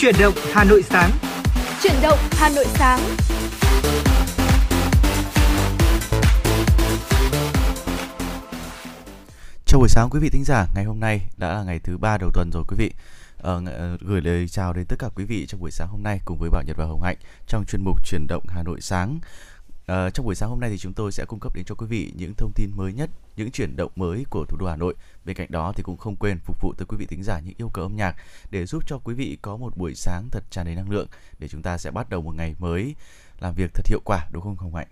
Chuyển động Hà Nội sáng. Chuyển động Hà Nội sáng. Chào buổi sáng quý vị thính giả, ngày hôm nay đã là ngày thứ ba đầu tuần rồi quý vị. Ờ, gửi lời chào đến tất cả quý vị trong buổi sáng hôm nay cùng với Bảo Nhật và Hồng Hạnh trong chuyên mục chuyển động Hà Nội sáng. À, trong buổi sáng hôm nay thì chúng tôi sẽ cung cấp đến cho quý vị những thông tin mới nhất, những chuyển động mới của thủ đô Hà Nội. Bên cạnh đó thì cũng không quên phục vụ tới quý vị thính giả những yêu cầu âm nhạc để giúp cho quý vị có một buổi sáng thật tràn đầy năng lượng để chúng ta sẽ bắt đầu một ngày mới làm việc thật hiệu quả đúng không Hồng Hạnh?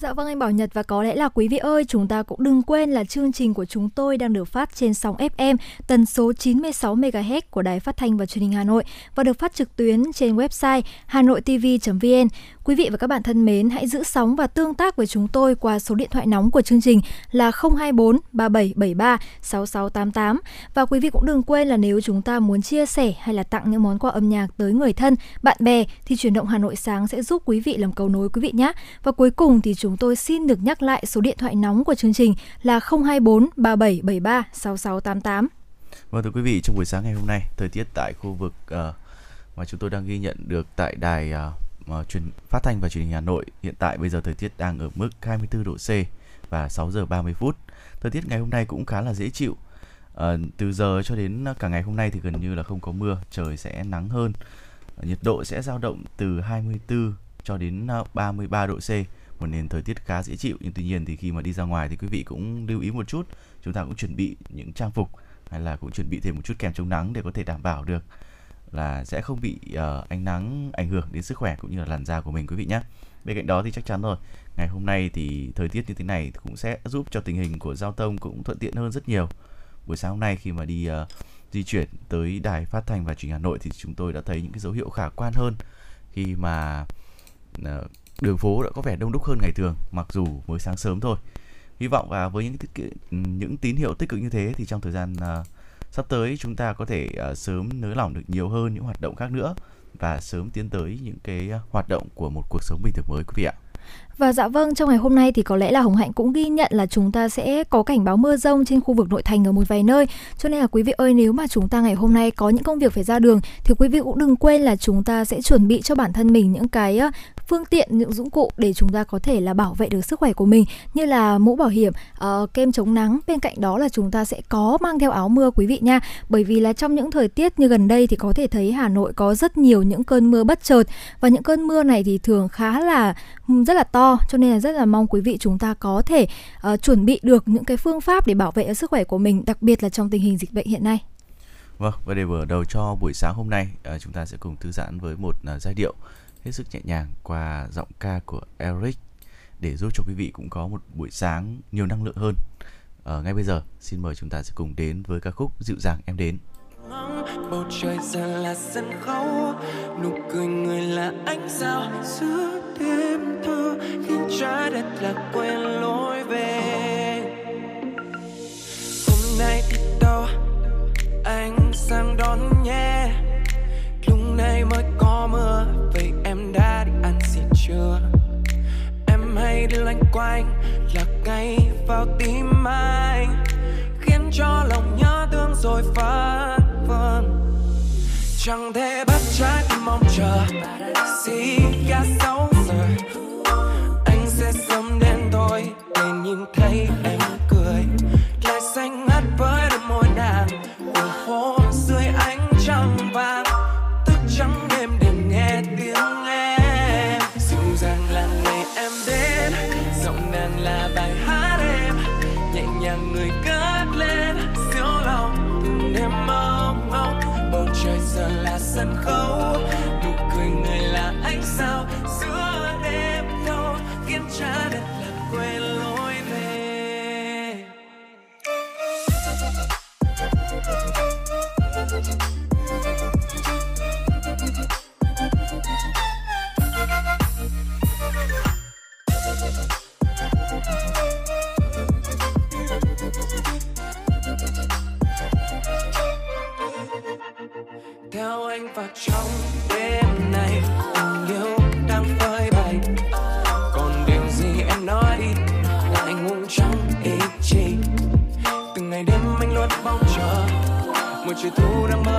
Dạ vâng anh Bảo Nhật và có lẽ là quý vị ơi, chúng ta cũng đừng quên là chương trình của chúng tôi đang được phát trên sóng FM tần số 96 MHz của Đài Phát thanh và Truyền hình Hà Nội và được phát trực tuyến trên website hanoitv.vn. Quý vị và các bạn thân mến, hãy giữ sóng và tương tác với chúng tôi qua số điện thoại nóng của chương trình là 024 3773 6688 và quý vị cũng đừng quên là nếu chúng ta muốn chia sẻ hay là tặng những món quà âm nhạc tới người thân, bạn bè thì chuyển động Hà Nội sáng sẽ giúp quý vị làm cầu nối quý vị nhé. Và cuối cùng thì chúng chúng tôi xin được nhắc lại số điện thoại nóng của chương trình là 024 3773 6688. Vâng thưa quý vị, trong buổi sáng ngày hôm nay, thời tiết tại khu vực uh, mà chúng tôi đang ghi nhận được tại đài uh, uh, truyền phát thanh và truyền hình Hà Nội hiện tại bây giờ thời tiết đang ở mức 24 độ C và 6 giờ 30 phút. Thời tiết ngày hôm nay cũng khá là dễ chịu. Uh, từ giờ cho đến cả ngày hôm nay thì gần như là không có mưa, trời sẽ nắng hơn. Uh, nhiệt độ sẽ dao động từ 24 cho đến 33 độ C một nền thời tiết khá dễ chịu nhưng tuy nhiên thì khi mà đi ra ngoài thì quý vị cũng lưu ý một chút chúng ta cũng chuẩn bị những trang phục hay là cũng chuẩn bị thêm một chút kem chống nắng để có thể đảm bảo được là sẽ không bị uh, ánh nắng ảnh hưởng đến sức khỏe cũng như là làn da của mình quý vị nhé. Bên cạnh đó thì chắc chắn rồi, ngày hôm nay thì thời tiết như thế này cũng sẽ giúp cho tình hình của giao thông cũng thuận tiện hơn rất nhiều. Buổi sáng hôm nay khi mà đi uh, di chuyển tới đài phát thanh và truyền Hà Nội thì chúng tôi đã thấy những cái dấu hiệu khả quan hơn khi mà uh, đường phố đã có vẻ đông đúc hơn ngày thường mặc dù mới sáng sớm thôi. Hy vọng là với những những tín hiệu tích cực như thế thì trong thời gian uh, sắp tới chúng ta có thể uh, sớm nới lỏng được nhiều hơn những hoạt động khác nữa và sớm tiến tới những cái à, hoạt động của một cuộc sống bình thường mới quý vị ạ. Và dạ vâng, trong ngày hôm nay thì có lẽ là Hồng Hạnh cũng ghi nhận là chúng ta sẽ có cảnh báo mưa rông trên khu vực nội thành ở một vài nơi. Cho nên là quý vị ơi, nếu mà chúng ta ngày hôm nay có những công việc phải ra đường thì quý vị cũng đừng quên là chúng ta sẽ chuẩn bị cho bản thân mình những cái phương tiện những dụng cụ để chúng ta có thể là bảo vệ được sức khỏe của mình như là mũ bảo hiểm, uh, kem chống nắng. Bên cạnh đó là chúng ta sẽ có mang theo áo mưa quý vị nha. Bởi vì là trong những thời tiết như gần đây thì có thể thấy Hà Nội có rất nhiều những cơn mưa bất chợt và những cơn mưa này thì thường khá là rất là to cho nên là rất là mong quý vị chúng ta có thể uh, chuẩn bị được những cái phương pháp để bảo vệ sức khỏe của mình đặc biệt là trong tình hình dịch bệnh hiện nay. Vâng, và để mở đầu cho buổi sáng hôm nay, uh, chúng ta sẽ cùng thư giãn với một uh, giai điệu hết sức nhẹ nhàng qua giọng ca của Eric để giúp cho quý vị cũng có một buổi sáng nhiều năng lượng hơn. Uh, ngay bây giờ, xin mời chúng ta sẽ cùng đến với ca khúc Dịu dàng em đến. Bầu trời giờ là sân khấu. Nụ cười người là ánh sao. Giữa đêm thơ Khiến trái đất là quên lối về. Hôm nay đi đâu Anh sang đón nhé. Lúc này mới có mưa Vậy em đã đi ăn gì chưa? Em hay đi loanh quanh Là ngay vào tim anh, Khiến cho lòng nhớ thương rồi phát Chẳng thể bắt trái tim mong chờ. Xì ya sáu giờ. Anh sẽ sớm đến thôi, Để nhìn thấy em. Anh vào trong đêm này tình yêu đang phơi bày, còn điều gì em nói? Đi ngủ anh ý chí. Từng ngày đêm anh luôn mong chờ, một chiều thu đang mơ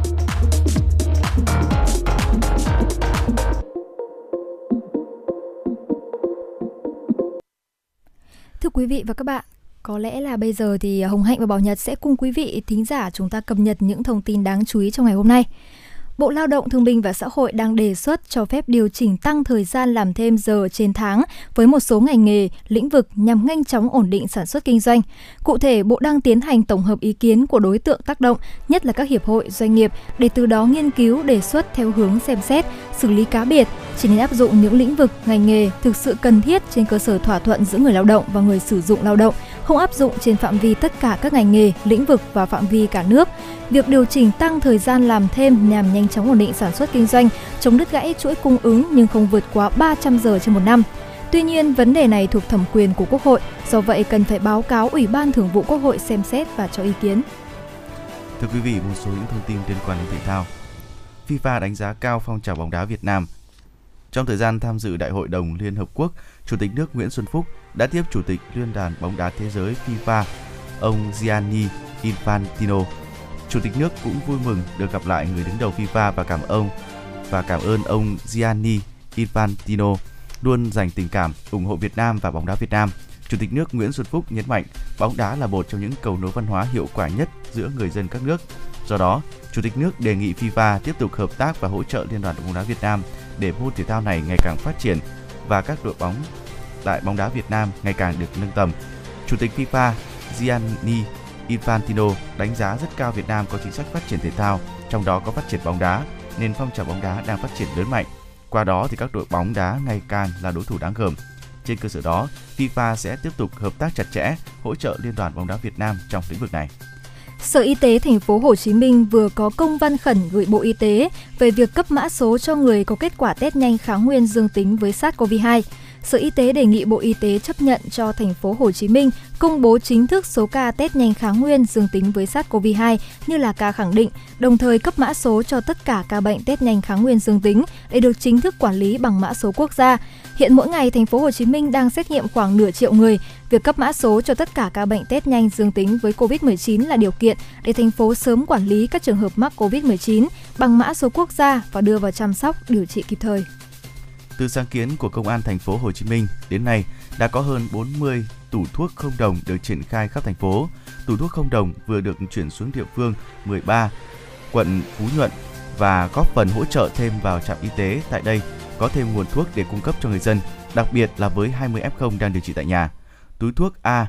Thưa quý vị và các bạn, có lẽ là bây giờ thì Hồng Hạnh và Bảo Nhật sẽ cùng quý vị thính giả chúng ta cập nhật những thông tin đáng chú ý trong ngày hôm nay. Bộ Lao động Thương binh và Xã hội đang đề xuất cho phép điều chỉnh tăng thời gian làm thêm giờ trên tháng với một số ngành nghề, lĩnh vực nhằm nhanh chóng ổn định sản xuất kinh doanh. Cụ thể, Bộ đang tiến hành tổng hợp ý kiến của đối tượng tác động, nhất là các hiệp hội, doanh nghiệp, để từ đó nghiên cứu đề xuất theo hướng xem xét, xử lý cá biệt, chỉ nên áp dụng những lĩnh vực, ngành nghề thực sự cần thiết trên cơ sở thỏa thuận giữa người lao động và người sử dụng lao động, không áp dụng trên phạm vi tất cả các ngành nghề, lĩnh vực và phạm vi cả nước. Việc điều chỉnh tăng thời gian làm thêm nhằm nhanh chóng ổn định sản xuất kinh doanh, chống đứt gãy chuỗi cung ứng nhưng không vượt quá 300 giờ trên một năm. Tuy nhiên, vấn đề này thuộc thẩm quyền của Quốc hội, do vậy cần phải báo cáo Ủy ban Thường vụ Quốc hội xem xét và cho ý kiến. Thưa quý vị, một số những thông tin liên quan đến thể thao. FIFA đánh giá cao phong trào bóng đá Việt Nam. Trong thời gian tham dự Đại hội đồng Liên Hợp Quốc, Chủ tịch nước Nguyễn Xuân Phúc đã tiếp Chủ tịch Liên đoàn bóng đá thế giới FIFA, ông Gianni Infantino. Chủ tịch nước cũng vui mừng được gặp lại người đứng đầu FIFA và cảm ơn và cảm ơn ông Gianni Infantino luôn dành tình cảm ủng hộ Việt Nam và bóng đá Việt Nam. Chủ tịch nước Nguyễn Xuân Phúc nhấn mạnh bóng đá là một trong những cầu nối văn hóa hiệu quả nhất giữa người dân các nước. Do đó, Chủ tịch nước đề nghị FIFA tiếp tục hợp tác và hỗ trợ Liên đoàn bóng đá Việt Nam để môn thể thao này ngày càng phát triển và các đội bóng tại bóng đá Việt Nam ngày càng được nâng tầm. Chủ tịch FIFA Gianni Infantino đánh giá rất cao Việt Nam có chính sách phát triển thể thao, trong đó có phát triển bóng đá, nên phong trào bóng đá đang phát triển lớn mạnh. Qua đó thì các đội bóng đá ngày càng là đối thủ đáng gờm. Trên cơ sở đó, FIFA sẽ tiếp tục hợp tác chặt chẽ, hỗ trợ Liên đoàn bóng đá Việt Nam trong lĩnh vực này. Sở Y tế thành phố Hồ Chí Minh vừa có công văn khẩn gửi Bộ Y tế về việc cấp mã số cho người có kết quả test nhanh kháng nguyên dương tính với SARS-CoV-2. Sở Y tế đề nghị Bộ Y tế chấp nhận cho thành phố Hồ Chí Minh công bố chính thức số ca test nhanh kháng nguyên dương tính với SARS-CoV-2 như là ca khẳng định, đồng thời cấp mã số cho tất cả ca bệnh test nhanh kháng nguyên dương tính để được chính thức quản lý bằng mã số quốc gia. Hiện mỗi ngày thành phố Hồ Chí Minh đang xét nghiệm khoảng nửa triệu người. Việc cấp mã số cho tất cả ca bệnh test nhanh dương tính với COVID-19 là điều kiện để thành phố sớm quản lý các trường hợp mắc COVID-19 bằng mã số quốc gia và đưa vào chăm sóc, điều trị kịp thời. Từ sáng kiến của Công an thành phố Hồ Chí Minh đến nay đã có hơn 40 tủ thuốc không đồng được triển khai khắp thành phố. Tủ thuốc không đồng vừa được chuyển xuống địa phương 13, quận Phú Nhuận và góp phần hỗ trợ thêm vào trạm y tế tại đây có thêm nguồn thuốc để cung cấp cho người dân, đặc biệt là với 20 F0 đang điều trị tại nhà. Túi thuốc A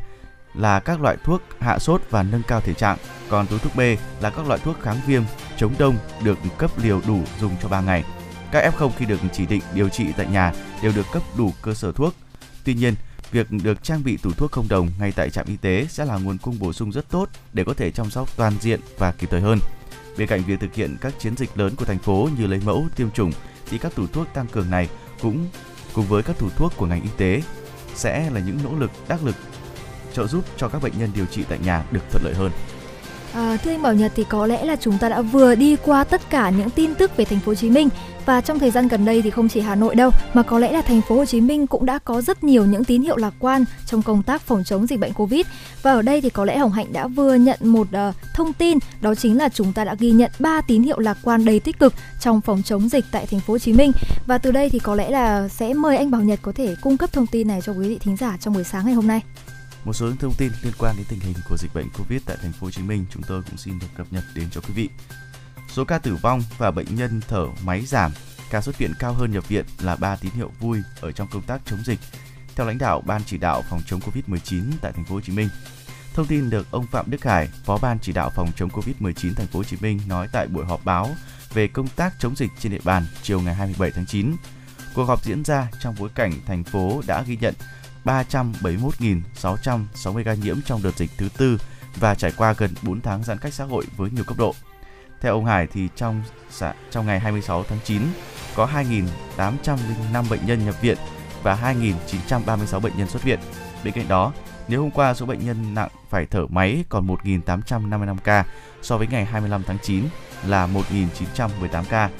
là các loại thuốc hạ sốt và nâng cao thể trạng, còn túi thuốc B là các loại thuốc kháng viêm, chống đông được cấp liều đủ dùng cho 3 ngày. Các F0 khi được chỉ định điều trị tại nhà đều được cấp đủ cơ sở thuốc. Tuy nhiên, việc được trang bị tủ thuốc không đồng ngay tại trạm y tế sẽ là nguồn cung bổ sung rất tốt để có thể chăm sóc toàn diện và kịp thời hơn. Bên cạnh việc thực hiện các chiến dịch lớn của thành phố như lấy mẫu, tiêm chủng, thì các tủ thuốc tăng cường này cũng cùng với các tủ thuốc của ngành y tế sẽ là những nỗ lực, đắc lực trợ giúp cho các bệnh nhân điều trị tại nhà được thuận lợi hơn. À, thưa anh Bảo Nhật thì có lẽ là chúng ta đã vừa đi qua tất cả những tin tức về thành phố Hồ Chí Minh và trong thời gian gần đây thì không chỉ Hà Nội đâu mà có lẽ là thành phố Hồ Chí Minh cũng đã có rất nhiều những tín hiệu lạc quan trong công tác phòng chống dịch bệnh Covid. Và ở đây thì có lẽ Hồng Hạnh đã vừa nhận một uh, thông tin đó chính là chúng ta đã ghi nhận 3 tín hiệu lạc quan đầy tích cực trong phòng chống dịch tại thành phố Hồ Chí Minh. Và từ đây thì có lẽ là sẽ mời anh Bảo Nhật có thể cung cấp thông tin này cho quý vị thính giả trong buổi sáng ngày hôm nay. Một số thông tin liên quan đến tình hình của dịch bệnh Covid tại thành phố Hồ Chí Minh chúng tôi cũng xin được cập nhật đến cho quý vị. Số ca tử vong và bệnh nhân thở máy giảm, ca xuất viện cao hơn nhập viện là ba tín hiệu vui ở trong công tác chống dịch. Theo lãnh đạo Ban chỉ đạo phòng chống Covid-19 tại thành phố Hồ Chí Minh, Thông tin được ông Phạm Đức Hải, Phó ban chỉ đạo phòng chống Covid-19 thành phố Hồ Chí Minh nói tại buổi họp báo về công tác chống dịch trên địa bàn chiều ngày 27 tháng 9. Cuộc họp diễn ra trong bối cảnh thành phố đã ghi nhận 371.660 ca nhiễm trong đợt dịch thứ tư và trải qua gần 4 tháng giãn cách xã hội với nhiều cấp độ. Theo ông Hải thì trong trong ngày 26 tháng 9 có 2.805 bệnh nhân nhập viện và 2.936 bệnh nhân xuất viện. Bên cạnh đó, nếu hôm qua số bệnh nhân nặng phải thở máy còn 1.855 ca so với ngày 25 tháng 9 là 1.918 ca.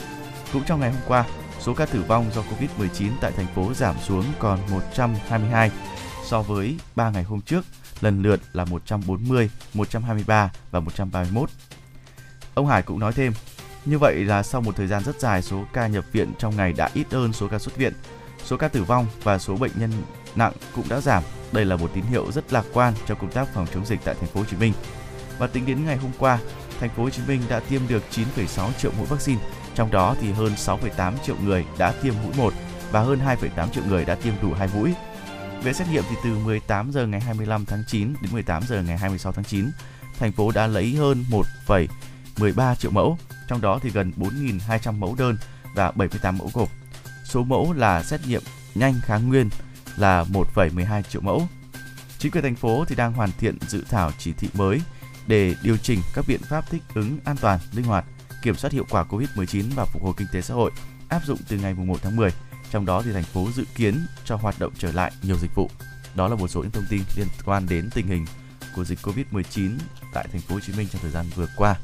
Cũng trong ngày hôm qua, số ca tử vong do Covid-19 tại thành phố giảm xuống còn 122 so với 3 ngày hôm trước, lần lượt là 140, 123 và 131. Ông Hải cũng nói thêm, như vậy là sau một thời gian rất dài số ca nhập viện trong ngày đã ít hơn số ca xuất viện, số ca tử vong và số bệnh nhân nặng cũng đã giảm. Đây là một tín hiệu rất lạc quan trong công tác phòng chống dịch tại thành phố Hồ Chí Minh. Và tính đến ngày hôm qua, thành phố Hồ Chí Minh đã tiêm được 9,6 triệu mũi vaccine, trong đó thì hơn 6,8 triệu người đã tiêm mũi 1 và hơn 2,8 triệu người đã tiêm đủ hai mũi. Về xét nghiệm thì từ 18 giờ ngày 25 tháng 9 đến 18 giờ ngày 26 tháng 9, thành phố đã lấy hơn 1,13 triệu mẫu, trong đó thì gần 4.200 mẫu đơn và 78 mẫu gộp. Số mẫu là xét nghiệm nhanh kháng nguyên là 1,12 triệu mẫu. Chính quyền thành phố thì đang hoàn thiện dự thảo chỉ thị mới để điều chỉnh các biện pháp thích ứng an toàn, linh hoạt, kiểm soát hiệu quả Covid-19 và phục hồi kinh tế xã hội áp dụng từ ngày 1 tháng 10. Trong đó thì thành phố dự kiến cho hoạt động trở lại nhiều dịch vụ. Đó là một số những thông tin liên quan đến tình hình của dịch Covid-19 tại thành phố Hồ Chí Minh trong thời gian vừa qua.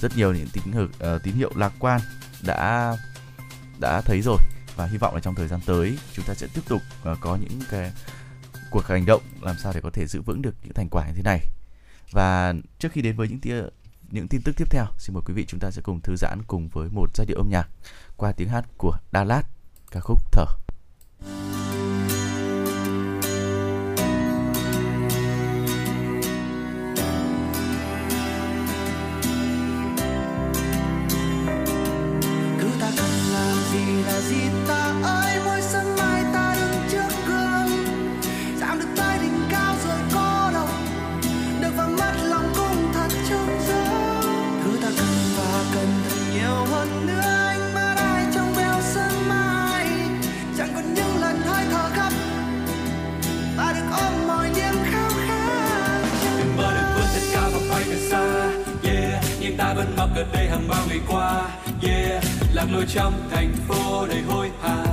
Rất nhiều những tín hiệu uh, ờ, tín hiệu lạc quan đã đã thấy rồi và hy vọng là trong thời gian tới chúng ta sẽ tiếp tục uh, có những cái cuộc hành động làm sao để có thể giữ vững được những thành quả như thế này. Và trước khi đến với những tia, những tin tức tiếp theo, xin mời quý vị chúng ta sẽ cùng thư giãn cùng với một giai điệu âm nhạc qua tiếng hát của Đà Lạt, ca khúc Thở. Gần đây hàng bao ngày qua, yeah, lạc lối trong thành phố đầy hối hả.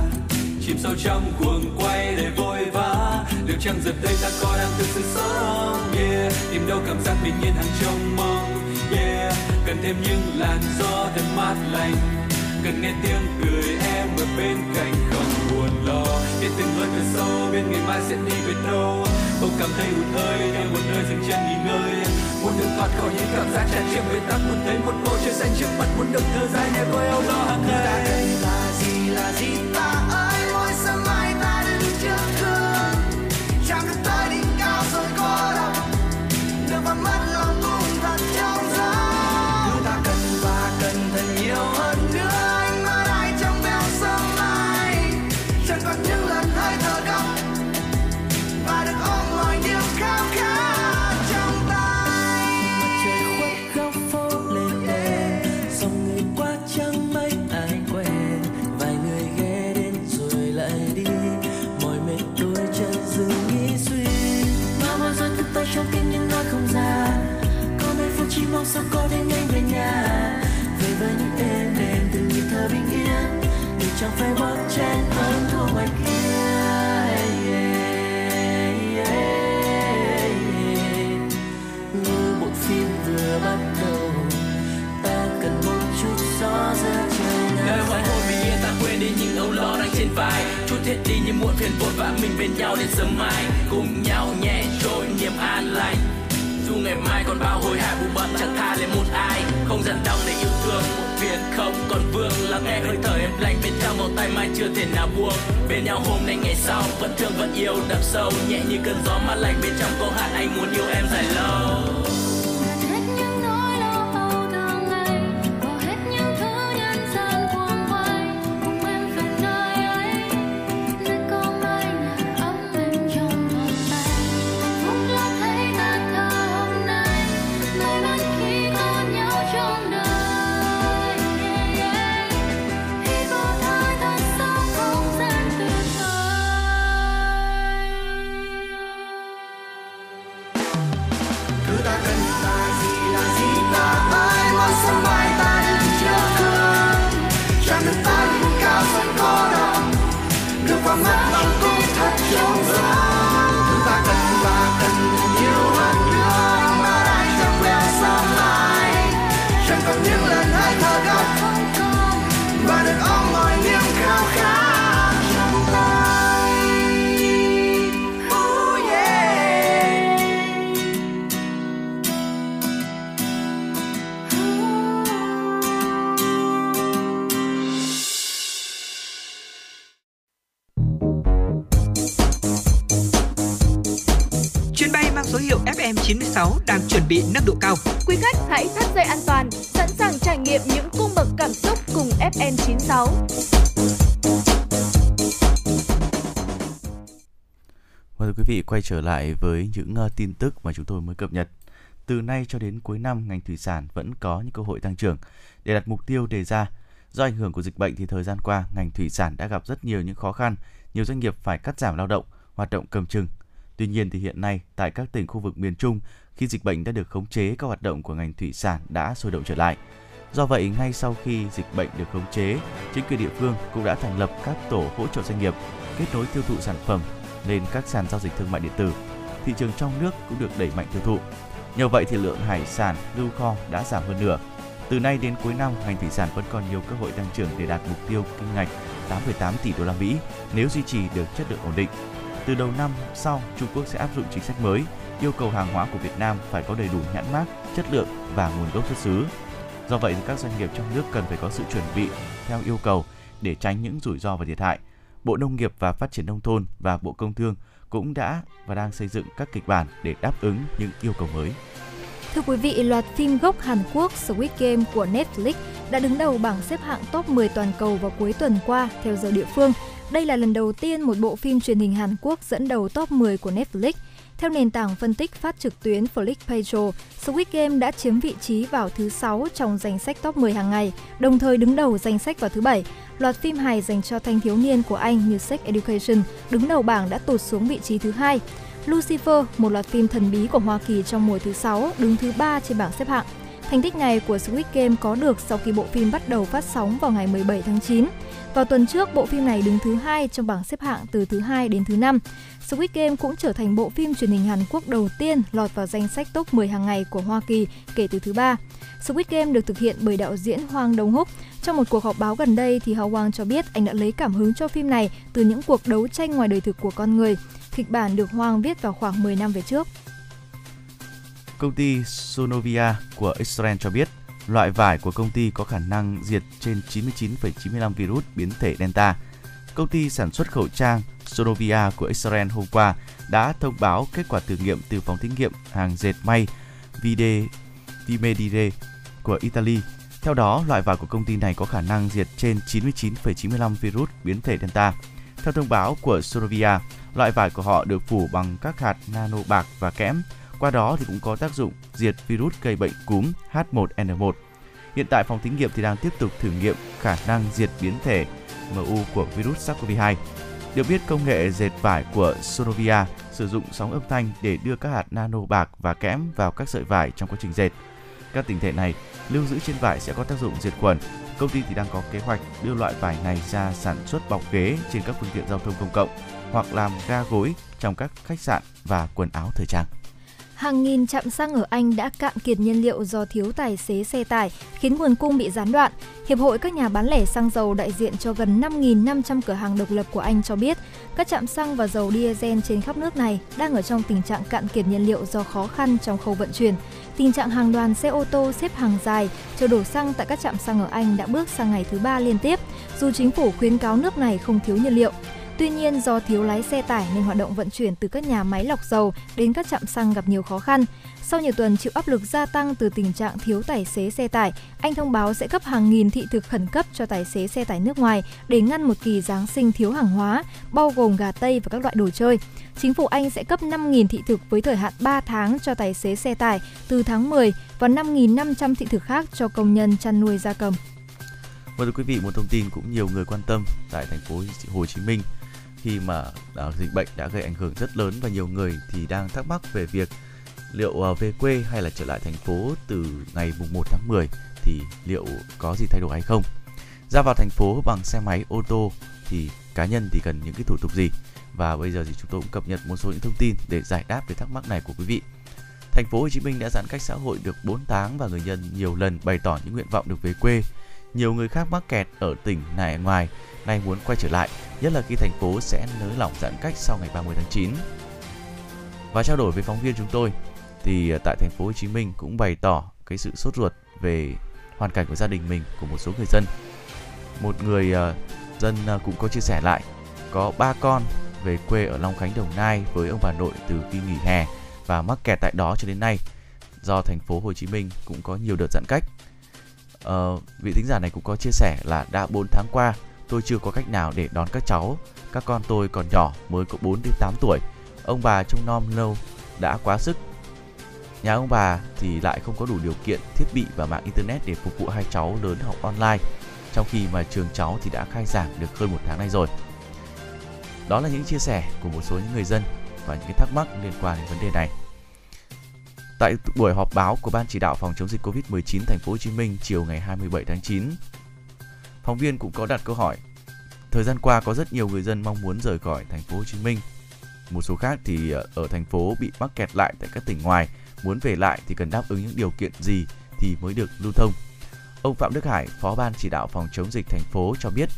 Chìm sâu trong cuồng quay đầy vội vã, liệu chăng giờ đây ta có đang thực sự sống? Yeah, tìm đâu cảm giác bình yên hàng trong mong. Yeah, cần thêm những làn gió thật mát lành. Cần nghe tiếng cười em ở bên cạnh, không buồn lo. Biết từng hơi thở sâu biết ngày mai sẽ đi về đâu. Không cảm thấy hụt hơi theo một nơi dừng chân nghỉ ngơi muốn được thoát khỏi những cảm giác tràn trề bế tắc, muốn thấy một bầu trời xanh trước mặt muốn được thơ dài nghe tôi âu lo hàng ngày. Là gì là gì? Ta ơi, mỗi sớm mai ta đứng trước gương. Chẳng được tới đỉnh cao rồi có đâu được và mất không sao cô đến anh về nhà? Về với những êm đềm từng nhịp thở bình yên để chẳng phải bước trên hơn thua ngoài kia. Như bộ phim vừa bắt đầu, ta cần một chút gió ra trời nơi hoàng hôn bình yên ta quên đi những âu lo đang trên vai. Chút hết đi những muộn phiền vội vã mình bên nhau đến sớm mai. Cùng ngày mai còn bao hối hả, bù bận chẳng tha lên một ai. Không dần đau để yêu thương, một phiền không còn vương. Lắng nghe hơi thở em lạnh, bên trong một tay mai chưa thể nào buông. Bên nhau hôm nay, ngày sau, vẫn thương, vẫn yêu, đậm sâu, nhẹ như cơn gió mát lạnh. Bên trong câu hát anh muốn yêu em dài lâu. Quý khách hãy thắt dây an toàn, sẵn sàng trải nghiệm những cung bậc cảm xúc cùng FN96. Và vâng, thưa quý vị, quay trở lại với những ờ, tin tức mà chúng tôi mới cập nhật. Từ nay cho đến cuối năm, ngành thủy sản vẫn có những cơ hội tăng trưởng. Để đặt mục tiêu đề ra, do ảnh hưởng của dịch bệnh thì thời gian qua, ngành thủy sản đã gặp rất nhiều những khó khăn, nhiều doanh nghiệp phải cắt giảm lao động, hoạt động cầm chừng. Tuy nhiên thì hiện nay tại các tỉnh khu vực miền Trung, khi dịch bệnh đã được khống chế, các hoạt động của ngành thủy sản đã sôi động trở lại. Do vậy, ngay sau khi dịch bệnh được khống chế, chính quyền địa phương cũng đã thành lập các tổ hỗ trợ doanh nghiệp kết nối tiêu thụ sản phẩm lên các sàn giao dịch thương mại điện tử. Thị trường trong nước cũng được đẩy mạnh tiêu thụ. Nhờ vậy thì lượng hải sản lưu kho đã giảm hơn nửa. Từ nay đến cuối năm, ngành thủy sản vẫn còn nhiều cơ hội tăng trưởng để đạt mục tiêu kinh ngạch 8,8 tỷ đô la Mỹ nếu duy trì được chất lượng ổn định. Từ đầu năm sau, Trung Quốc sẽ áp dụng chính sách mới, yêu cầu hàng hóa của Việt Nam phải có đầy đủ nhãn mác, chất lượng và nguồn gốc xuất xứ. Do vậy, các doanh nghiệp trong nước cần phải có sự chuẩn bị theo yêu cầu để tránh những rủi ro và thiệt hại. Bộ Nông nghiệp và Phát triển nông thôn và Bộ Công Thương cũng đã và đang xây dựng các kịch bản để đáp ứng những yêu cầu mới. Thưa quý vị, loạt phim gốc Hàn Quốc Squid Game của Netflix đã đứng đầu bảng xếp hạng top 10 toàn cầu vào cuối tuần qua theo giờ địa phương. Đây là lần đầu tiên một bộ phim truyền hình Hàn Quốc dẫn đầu top 10 của Netflix. Theo nền tảng phân tích phát trực tuyến Flickpage, Squid Game đã chiếm vị trí vào thứ 6 trong danh sách top 10 hàng ngày, đồng thời đứng đầu danh sách vào thứ 7. Loạt phim hài dành cho thanh thiếu niên của Anh như Sex Education đứng đầu bảng đã tụt xuống vị trí thứ hai. Lucifer, một loạt phim thần bí của Hoa Kỳ trong mùa thứ 6, đứng thứ 3 trên bảng xếp hạng. Thành tích này của Squid Game có được sau khi bộ phim bắt đầu phát sóng vào ngày 17 tháng 9. Vào tuần trước, bộ phim này đứng thứ hai trong bảng xếp hạng từ thứ hai đến thứ năm. Squid Game cũng trở thành bộ phim truyền hình Hàn Quốc đầu tiên lọt vào danh sách top 10 hàng ngày của Hoa Kỳ kể từ thứ ba. Squid Game được thực hiện bởi đạo diễn Hoàng Đông Húc. Trong một cuộc họp báo gần đây thì Hao Wang cho biết anh đã lấy cảm hứng cho phim này từ những cuộc đấu tranh ngoài đời thực của con người. Kịch bản được Hoàng viết vào khoảng 10 năm về trước. Công ty Sonovia của Israel cho biết loại vải của công ty có khả năng diệt trên 99,95 virus biến thể Delta. Công ty sản xuất khẩu trang Sonovia của Israel hôm qua đã thông báo kết quả thử nghiệm từ phòng thí nghiệm hàng dệt may Vide Vimedire của Italy. Theo đó, loại vải của công ty này có khả năng diệt trên 99,95 virus biến thể Delta. Theo thông báo của Sonovia, loại vải của họ được phủ bằng các hạt nano bạc và kẽm, qua đó thì cũng có tác dụng diệt virus gây bệnh cúm H1N1. Hiện tại phòng thí nghiệm thì đang tiếp tục thử nghiệm khả năng diệt biến thể MU của virus SARS-CoV-2. Được biết, công nghệ dệt vải của Sonovia sử dụng sóng âm thanh để đưa các hạt nano bạc và kẽm vào các sợi vải trong quá trình dệt. Các tinh thể này lưu giữ trên vải sẽ có tác dụng diệt khuẩn. Công ty thì đang có kế hoạch đưa loại vải này ra sản xuất bọc ghế trên các phương tiện giao thông công cộng hoặc làm ga gối trong các khách sạn và quần áo thời trang. Hàng nghìn trạm xăng ở Anh đã cạn kiệt nhiên liệu do thiếu tài xế xe tải, khiến nguồn cung bị gián đoạn. Hiệp hội các nhà bán lẻ xăng dầu đại diện cho gần 5.500 cửa hàng độc lập của Anh cho biết, các trạm xăng và dầu diesel trên khắp nước này đang ở trong tình trạng cạn kiệt nhiên liệu do khó khăn trong khâu vận chuyển. Tình trạng hàng đoàn xe ô tô xếp hàng dài chờ đổ xăng tại các trạm xăng ở Anh đã bước sang ngày thứ ba liên tiếp, dù chính phủ khuyến cáo nước này không thiếu nhiên liệu. Tuy nhiên, do thiếu lái xe tải nên hoạt động vận chuyển từ các nhà máy lọc dầu đến các trạm xăng gặp nhiều khó khăn. Sau nhiều tuần chịu áp lực gia tăng từ tình trạng thiếu tài xế xe tải, Anh thông báo sẽ cấp hàng nghìn thị thực khẩn cấp cho tài xế xe tải nước ngoài để ngăn một kỳ Giáng sinh thiếu hàng hóa, bao gồm gà Tây và các loại đồ chơi. Chính phủ Anh sẽ cấp 5.000 thị thực với thời hạn 3 tháng cho tài xế xe tải từ tháng 10 và 5.500 thị thực khác cho công nhân chăn nuôi gia cầm. Vâng thưa quý vị, một thông tin cũng nhiều người quan tâm tại thành phố Hồ Chí Minh khi mà à, dịch bệnh đã gây ảnh hưởng rất lớn và nhiều người thì đang thắc mắc về việc liệu à, về quê hay là trở lại thành phố từ ngày mùng 1 tháng 10 thì liệu có gì thay đổi hay không. Ra vào thành phố bằng xe máy, ô tô thì cá nhân thì cần những cái thủ tục gì và bây giờ thì chúng tôi cũng cập nhật một số những thông tin để giải đáp về thắc mắc này của quý vị. Thành phố Hồ Chí Minh đã giãn cách xã hội được 4 tháng và người dân nhiều lần bày tỏ những nguyện vọng được về quê. Nhiều người khác mắc kẹt ở tỉnh này ngoài nay muốn quay trở lại, nhất là khi thành phố sẽ nới lỏng giãn cách sau ngày 30 tháng 9. Và trao đổi với phóng viên chúng tôi thì ờ, tại thành phố Hồ Chí Minh cũng bày tỏ cái sự sốt ruột về hoàn cảnh của gia đình mình của một số người dân. Một người uh, dân uh, cũng có chia sẻ lại có ba con về quê ở Long Khánh Đồng Nai với ông bà nội từ khi nghỉ hè và mắc kẹt tại đó cho đến nay do thành phố Hồ Chí Minh cũng có nhiều đợt giãn cách. Uh, vị thính giả này cũng có chia sẻ là đã 4 tháng qua tôi chưa có cách nào để đón các cháu. Các con tôi còn nhỏ mới có 4 đến 8 tuổi. Ông bà trông nom lâu đã quá sức. Nhà ông bà thì lại không có đủ điều kiện thiết bị và mạng internet để phục vụ hai cháu lớn học online, trong khi mà trường cháu thì đã khai giảng được hơn một tháng nay rồi. Đó là những chia sẻ của một số những người dân và những cái thắc mắc liên quan đến vấn đề này. Tại buổi họp báo của Ban chỉ đạo phòng chống dịch Covid-19 thành phố Hồ Chí Minh chiều ngày 27 tháng 9, phóng viên cũng có đặt câu hỏi. Thời gian qua có rất nhiều người dân mong muốn rời khỏi thành phố Hồ Chí Minh. Một số khác thì ờ, ở thành phố bị mắc kẹt lại tại các tỉnh ngoài, muốn về lại thì cần đáp ứng những điều kiện gì thì mới được lưu thông. Ông Phạm Đức Hải, Phó ban chỉ đạo phòng chống dịch thành phố cho biết,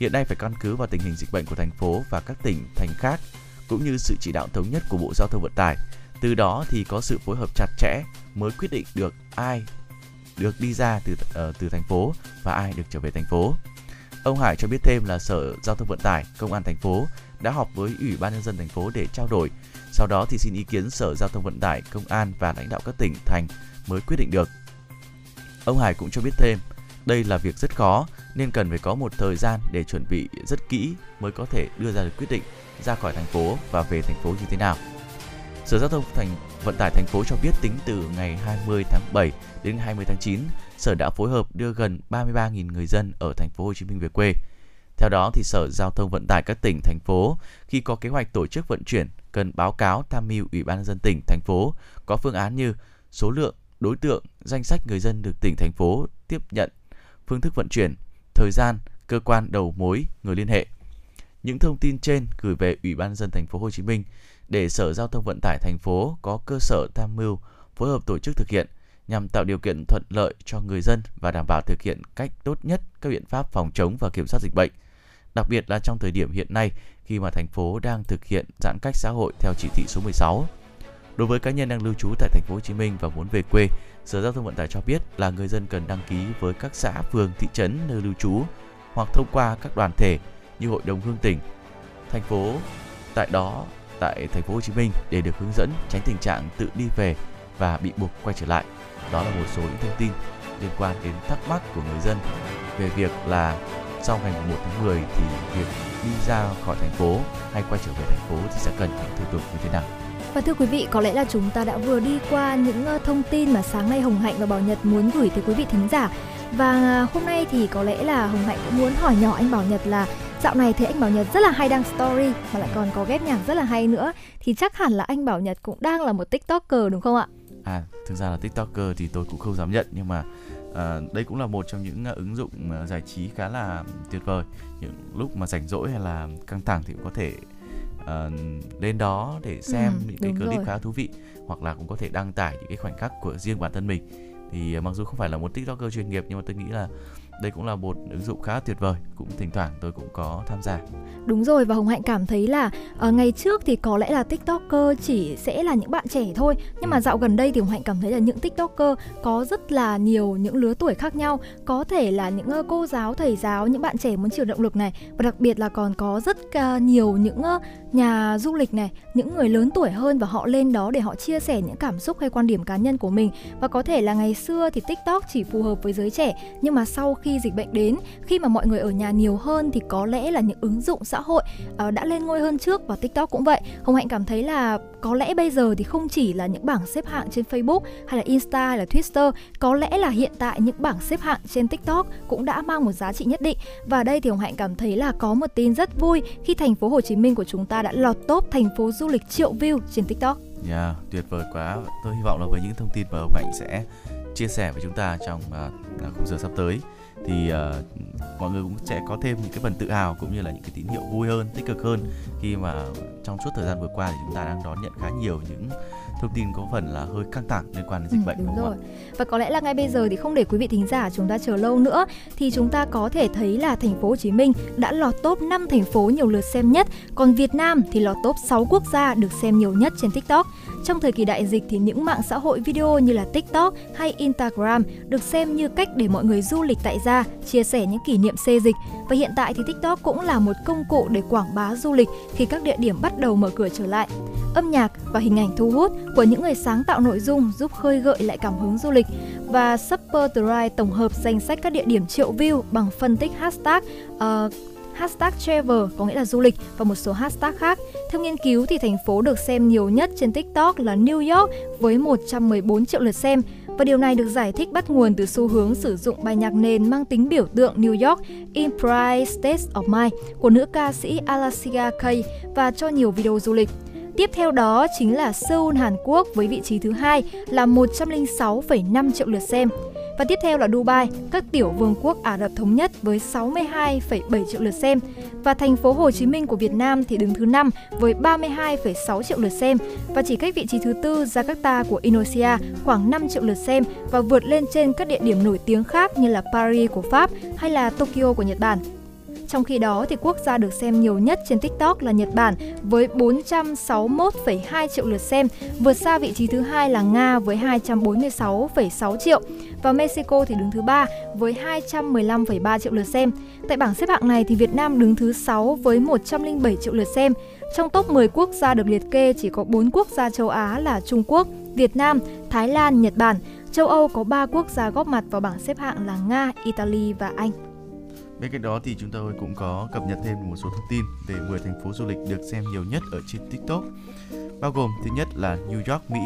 hiện nay phải căn cứ vào tình hình dịch bệnh của thành phố và các tỉnh thành khác cũng như sự chỉ đạo thống nhất của Bộ Giao thông Vận tải. Từ đó thì có sự phối hợp chặt chẽ mới quyết định được ai được đi ra từ uh, từ thành phố và ai được trở về thành phố. Ông Hải cho biết thêm là Sở Giao thông Vận tải, Công an thành phố đã họp với Ủy ban nhân dân thành phố để trao đổi. Sau đó thì xin ý kiến Sở Giao thông Vận tải, Công an và lãnh đạo các tỉnh thành mới quyết định được. Ông Hải cũng cho biết thêm, đây là việc rất khó nên cần phải có một thời gian để chuẩn bị rất kỹ mới có thể đưa ra được quyết định ra khỏi thành phố và về thành phố như thế nào. Sở Giao thông thành Vận tải thành phố cho biết tính từ ngày 20 tháng 7 đến 20 tháng 9, Sở đã phối hợp đưa gần 33.000 người dân ở thành phố Hồ Chí Minh về quê. Theo đó thì Sở Giao thông Vận tải các tỉnh thành phố khi có kế hoạch tổ chức vận chuyển cần báo cáo tham mưu Ủy ban nhân dân tỉnh thành phố có phương án như số lượng, đối tượng, danh sách người dân được tỉnh thành phố tiếp nhận, phương thức vận chuyển, thời gian, cơ quan đầu mối, người liên hệ. Những thông tin trên gửi về Ủy ban nhân dân thành phố Hồ Chí Minh để Sở Giao thông Vận tải thành phố có cơ sở tham mưu phối hợp tổ chức thực hiện nhằm tạo điều kiện thuận lợi cho người dân và đảm bảo thực hiện cách tốt nhất các biện pháp phòng chống và kiểm soát dịch bệnh. Đặc biệt là trong thời điểm hiện nay khi mà thành phố đang thực hiện giãn cách xã hội theo chỉ thị số 16. Đối với cá nhân đang lưu trú tại thành phố Hồ Chí Minh và muốn về quê, Sở Giao thông Vận tải cho biết là người dân cần đăng ký với các xã, phường, thị trấn nơi lưu trú hoặc thông qua các đoàn thể như Hội đồng Hương tỉnh, thành phố tại đó tại thành phố Hồ Chí Minh để được hướng dẫn tránh tình trạng tự đi về và bị buộc quay trở lại. Đó là một số những thông tin liên quan đến thắc mắc của người dân về việc là sau ngày 1 tháng 10 thì việc đi ra khỏi thành phố hay quay trở về thành phố thì sẽ cần những thủ tục như thế nào. Và thưa quý vị, có lẽ là chúng ta đã vừa đi qua những thông tin mà sáng nay Hồng Hạnh và Bảo Nhật muốn gửi tới quý vị thính giả. Và à, hôm nay thì có lẽ là Hồng Hạnh cũng muốn hỏi nhỏ anh Bảo Nhật là dạo này thấy anh Bảo Nhật rất là hay đăng story mà lại còn có ghép nhạc rất là hay nữa thì chắc hẳn là anh Bảo Nhật cũng đang là một tiktoker đúng không ạ? À, thực ra là tiktoker thì tôi cũng không dám nhận nhưng mà à, đây cũng là một trong những uh, ứng dụng uh, giải trí khá là tuyệt vời. Những lúc mà rảnh rỗi hay là căng thẳng thì cũng có thể uh, lên đó để xem Ừ, những cái clip rồi. khá thú vị hoặc là cũng có thể đăng tải những cái khoảnh khắc của riêng bản thân mình thì uh, mặc dù không phải là một tiktoker chuyên nghiệp nhưng mà tôi nghĩ là đây cũng là một ứng dụng khá tuyệt vời cũng thỉnh thoảng tôi cũng có tham gia. Đúng rồi và Hồng Hạnh cảm thấy là uh, ngày trước thì có lẽ là TikToker chỉ sẽ là những bạn trẻ thôi nhưng mà Ừ. dạo gần đây thì Hồng Hạnh cảm thấy là những TikToker có rất là nhiều những lứa tuổi khác nhau. Có thể là những uh, cô giáo thầy giáo những bạn trẻ muốn truyền động lực này và đặc biệt là còn có rất uh, nhiều những uh, nhà du lịch này những người lớn tuổi hơn và họ lên đó để họ chia sẻ những cảm xúc hay quan điểm cá nhân của mình. Và có thể là ngày xưa thì TikTok chỉ phù hợp với giới trẻ nhưng mà sau khi dịch bệnh đến khi mà mọi người ở nhà nhiều hơn thì có lẽ là những ứng dụng xã hội uh, đã lên ngôi hơn trước và TikTok cũng vậy. Hồng Hạnh cảm thấy là có lẽ bây giờ thì không chỉ là những bảng xếp hạng trên Facebook hay là Insta hay là Twitter, có lẽ là hiện tại những bảng xếp hạng trên TikTok cũng đã mang một giá trị nhất định. Và đây thì Hồng Hạnh cảm thấy là có một tin rất vui khi thành phố Hồ Chí Minh của chúng ta đã lọt top thành phố du lịch triệu view trên TikTok. Yeah, tuyệt vời quá. Tôi hy vọng là với những thông tin mà ông Hạnh sẽ chia sẻ với chúng ta trong uh, khung giờ sắp tới thì uh, mọi người cũng sẽ có thêm những cái phần tự hào cũng như là những cái tín hiệu vui hơn, tích cực hơn khi mà trong suốt thời gian vừa qua thì chúng ta đang đón nhận khá nhiều những thông tin có phần là hơi căng thẳng liên quan đến dịch Ừ, bệnh đúng đúng rồi. ạ? Và có lẽ là ngay bây giờ thì không để quý vị thính giả chúng ta chờ lâu nữa thì chúng ta có thể thấy là thành phố Hồ Chí Minh đã lọt top 5 thành phố nhiều lượt xem nhất, còn Việt Nam thì lọt top 6 quốc gia được xem nhiều nhất trên TikTok. Trong thời kỳ đại dịch thì những mạng xã hội video như là TikTok hay Instagram được xem như cách để mọi người du lịch tại gia, chia sẻ những kỷ niệm xê dịch. Và hiện tại thì TikTok cũng là một công cụ để quảng bá du lịch khi các địa điểm bắt đầu mở cửa trở lại. Âm nhạc và hình ảnh thu hút của những người sáng tạo nội dung giúp khơi gợi lại cảm hứng du lịch và Super Drive tổng hợp danh sách các địa điểm triệu view bằng phân tích hashtag uh, hashtag travel có nghĩa là du lịch và một số hashtag khác. Theo nghiên cứu thì thành phố được xem nhiều nhất trên TikTok là New York với 114 triệu lượt xem và điều này được giải thích bắt nguồn từ xu hướng sử dụng bài nhạc nền mang tính biểu tượng New York Empire State of Mind của nữ ca sĩ Alicia Keys và cho nhiều video du lịch. Tiếp theo đó chính là Seoul, Hàn Quốc với vị trí thứ hai là 106,5 triệu lượt xem. Và tiếp theo là Dubai, các tiểu vương quốc Ả Rập Thống Nhất với 62,7 triệu lượt xem. Và thành phố Hồ Chí Minh của Việt Nam thì đứng thứ 5 với 32,6 triệu lượt xem. Và chỉ cách vị trí thứ tư Jakarta của Indonesia khoảng 5 triệu lượt xem và vượt lên trên các địa điểm nổi tiếng khác như là Paris của Pháp hay là Tokyo của Nhật Bản. Trong khi đó thì quốc gia được xem nhiều nhất trên TikTok là Nhật Bản với 461,2 triệu lượt xem, vượt xa vị trí thứ hai là Nga với 246,6 triệu và Mexico thì đứng thứ ba với 215,3 triệu lượt xem. Tại bảng xếp hạng này thì Việt Nam đứng thứ 6 với 107 triệu lượt xem. Trong top 10 quốc gia được liệt kê chỉ có 4 quốc gia châu Á là Trung Quốc, Việt Nam, Thái Lan, Nhật Bản. Châu Âu có 3 quốc gia góp mặt vào bảng xếp hạng là Nga, Italy và Anh. Bên cạnh đó thì chúng tôi cũng có cập nhật thêm một số thông tin về 10 thành phố du lịch được xem nhiều nhất ở trên TikTok. Bao gồm thứ nhất là New York, Mỹ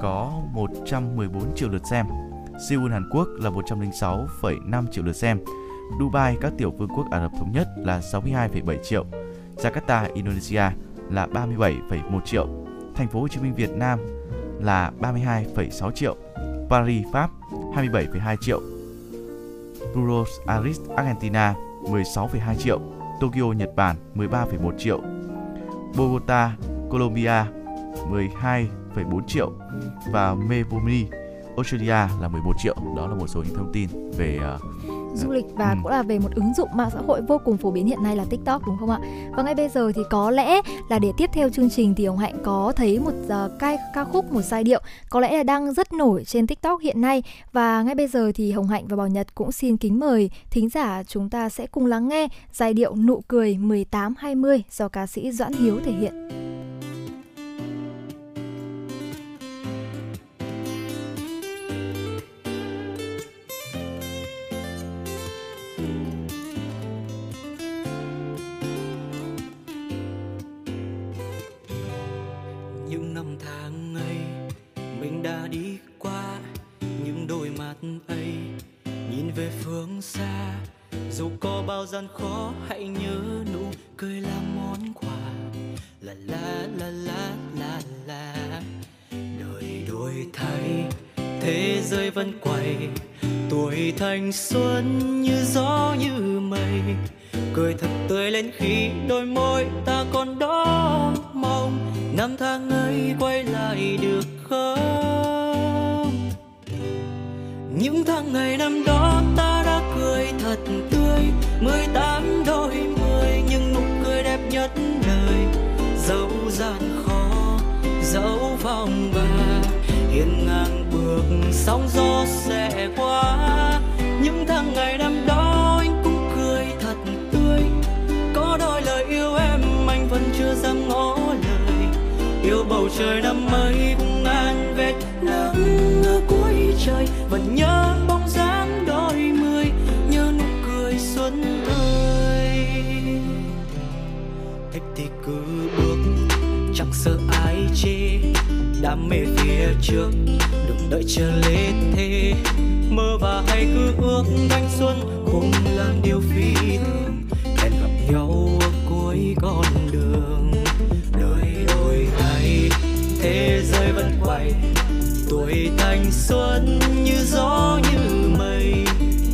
có 114 triệu lượt xem, Seoul, Hàn Quốc là 106,5 triệu lượt xem, Dubai, các tiểu vương quốc Ả Rập Thống Nhất là 62,7 triệu, Jakarta, Indonesia là 37,1 triệu, thành phố Hồ Chí Minh Việt Nam là 32,6 triệu, Paris, Pháp 27,2 triệu, Buenos Aires, Argentina 16,2 triệu, Tokyo, Nhật Bản 13,1 triệu, Bogota, Colombia 12,4 triệu. Và Melbourne, Australia là 11 triệu. Đó là một số những thông tin về uh, du lịch và Ừ. cũng là về một ứng dụng mạng xã hội vô cùng phổ biến hiện nay là TikTok đúng không ạ? Và ngay bây giờ thì có lẽ là để tiếp theo chương trình thì Hồng Hạnh có thấy một uh, ca, ca khúc một giai điệu có lẽ là đang rất nổi trên TikTok hiện nay và ngay bây giờ thì Hồng Hạnh và Bảo Nhật cũng xin kính mời thính giả chúng ta sẽ cùng lắng nghe giai điệu Nụ cười 1820 do ca sĩ Doãn Hiếu thể hiện. Đi qua những đôi mắt ấy, nhìn về phương xa. Dù có bao gian khó, hãy nhớ nụ cười là món quà. La la la la la la. Đời đổi thay, thế giới vẫn quay. Tuổi thanh xuân như gió, như mây. Cười thật tươi lên khi đôi môi ta còn đó mong. Năm tháng ấy quay lại được không? Những tháng ngày năm đó ta đã cười thật tươi, mười tám đôi mười nhưng nụ cười đẹp nhất đời. Dẫu gian khó, dẫu vòng và hiên ngang bước sóng gió sẽ qua. Những tháng ngày năm đó anh cũng cười thật tươi. Có đôi lời yêu em anh vẫn chưa dám ngỏ lời. Yêu bầu trời năm ấy cũng trời vẫn nhớ bóng dáng đôi mươi, nhớ nụ cười xuân ơi. Thích thì cứ bước, chẳng sợ ai chê. Đam mê phía trước, đừng đợi chờ lết thế mơ và hay cứ ước thanh xuân cùng làm điều phi thường. Hẹn gặp nhau ở cuối con đường. Đời đôi thay thế giới vẫn quay tuổi thanh xuân như gió như mây.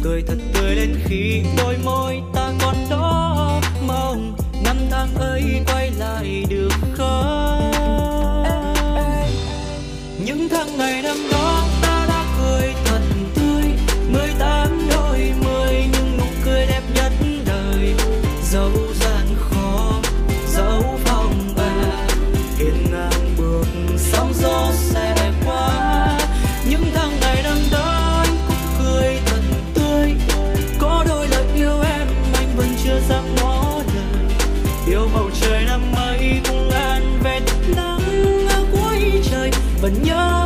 Cười thật tươi lên khi đôi môi ta còn đó mong năm tháng ấy quay lại được không? Những tháng ngày năm đó vẫn nhớ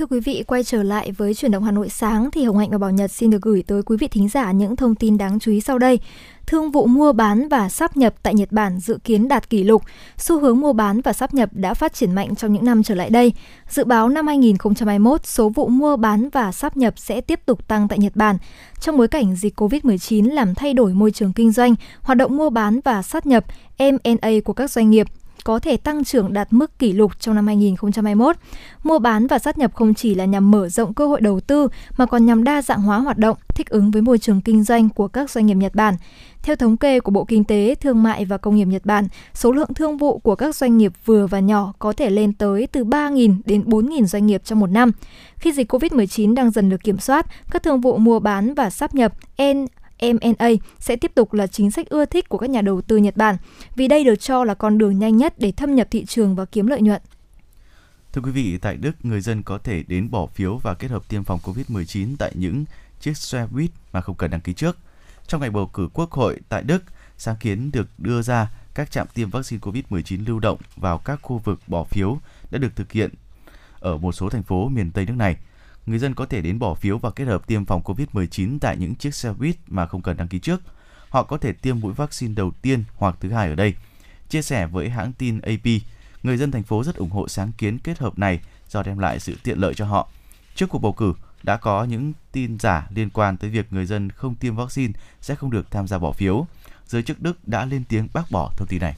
Thưa quý vị, quay trở lại với chuyển động Hà Nội sáng thì Hồng Hạnh và Bảo Nhật xin được gửi tới quý vị thính giả những thông tin đáng chú ý sau đây. Thương vụ mua bán và sáp nhập tại Nhật Bản dự kiến đạt kỷ lục. Xu hướng mua bán và sáp nhập đã phát triển mạnh trong những năm trở lại đây. Dự báo năm 2021, số vụ mua bán và sáp nhập sẽ tiếp tục tăng tại Nhật Bản. Trong bối cảnh dịch COVID-19 làm thay đổi môi trường kinh doanh, hoạt động mua bán và sáp nhập M&A của các doanh nghiệp có thể tăng trưởng đạt mức kỷ lục trong năm 2021. Mua bán và sát nhập không chỉ là nhằm mở rộng cơ hội đầu tư mà còn nhằm đa dạng hóa hoạt động, thích ứng với môi trường kinh doanh của các doanh nghiệp Nhật Bản. Theo thống kê của Bộ Kinh tế, Thương mại và Công nghiệp Nhật Bản, số lượng thương vụ của các doanh nghiệp vừa và nhỏ có thể lên tới từ 3.000 đến 4.000 doanh nghiệp trong một năm. Khi dịch COVID-19 đang dần được kiểm soát, các thương vụ mua bán và sáp nhập N M&A sẽ tiếp tục là chính sách ưa thích của các nhà đầu tư Nhật Bản, vì đây được cho là con đường nhanh nhất để thâm nhập thị trường và kiếm lợi nhuận. Thưa quý vị, tại Đức, người dân có thể đến bỏ phiếu và kết hợp tiêm phòng COVID-19 tại những chiếc xe buýt mà không cần đăng ký trước. Trong ngày bầu cử quốc hội tại Đức, sáng kiến được đưa ra các trạm tiêm vaccine COVID-19 lưu động vào các khu vực bỏ phiếu đã được thực hiện ở một số thành phố miền Tây nước này. Người dân có thể đến bỏ phiếu và kết hợp tiêm phòng COVID-19 tại những chiếc xe buýt mà không cần đăng ký trước. họ có thể tiêm mũi vaccine đầu tiên hoặc thứ hai ở đây. Chia sẻ với hãng tin AP, người dân thành phố rất ủng hộ sáng kiến kết hợp này do đem lại sự tiện lợi cho họ. Trước cuộc bầu cử, đã có những tin giả liên quan tới việc người dân không tiêm vaccine sẽ không được tham gia bỏ phiếu. Giới chức Đức đã lên tiếng bác bỏ thông tin này.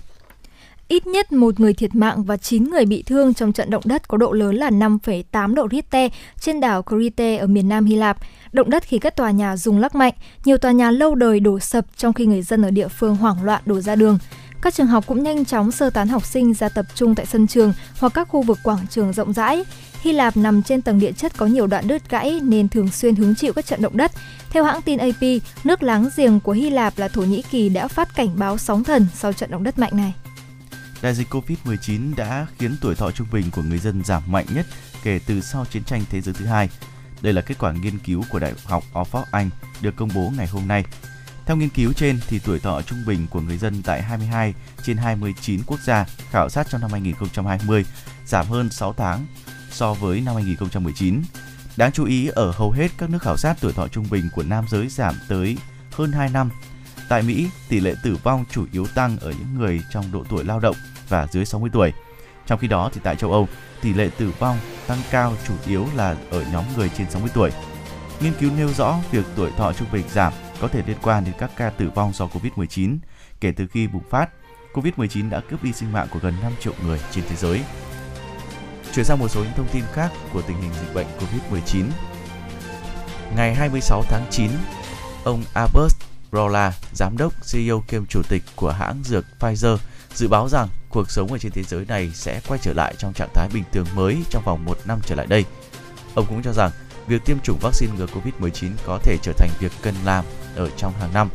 Ít nhất một người thiệt mạng và 9 người bị thương trong trận động đất có độ lớn là 5,8 độ Richter trên đảo Crete ở miền Nam Hy Lạp. Động đất khiến các tòa nhà rung lắc mạnh, nhiều tòa nhà lâu đời đổ sập trong khi người dân ở địa phương hoảng loạn đổ ra đường. Các trường học cũng nhanh chóng sơ tán học sinh ra tập trung tại sân trường hoặc các khu vực quảng trường rộng rãi. Hy Lạp nằm trên tầng địa chất có nhiều đoạn đứt gãy nên thường xuyên hứng chịu các trận động đất. Theo hãng tin AP, nước láng giềng của Hy Lạp là Thổ Nhĩ Kỳ đã phát cảnh báo sóng thần sau trận động đất mạnh này. Đại dịch Covid-19 đã khiến tuổi thọ trung bình của người dân giảm mạnh nhất kể từ sau chiến tranh thế giới thứ hai. Đây là kết quả nghiên cứu của Đại học Oxford Anh được công bố ngày hôm nay. Theo nghiên cứu trên thì tuổi thọ trung bình của người dân tại 22 trên 29 quốc gia khảo sát trong năm 2020 giảm hơn 6 tháng so với năm 2019. Đáng chú ý, ở hầu hết các nước khảo sát tuổi thọ trung bình của nam giới giảm tới hơn 2 năm. Tại Mỹ, tỷ lệ tử vong chủ yếu tăng ở những người trong độ tuổi lao động và dưới 60 tuổi. Trong khi đó thì tại châu Âu, tỷ lệ tử vong tăng cao chủ yếu là ở nhóm người trên 60 tuổi. Nghiên cứu nêu rõ việc tuổi thọ trung bình giảm có thể liên quan đến các ca tử vong do Covid-19. Kể từ khi bùng phát, Covid-19 đã cướp đi sinh mạng của gần 5 triệu người trên thế giới. Chuyển sang một số những thông tin khác của tình hình dịch bệnh Covid-19. Ngày 26 tháng 9, ông Albert Rola, giám đốc, CEO kiêm chủ tịch của hãng dược Pfizer, dự báo rằng cuộc sống ở trên thế giới này sẽ quay trở lại trong trạng thái bình thường mới trong vòng một năm trở lại đây. Ông cũng cho rằng việc tiêm chủng vaccine ngừa Covid-19 có thể trở thành việc cần làm ở trong hàng năm.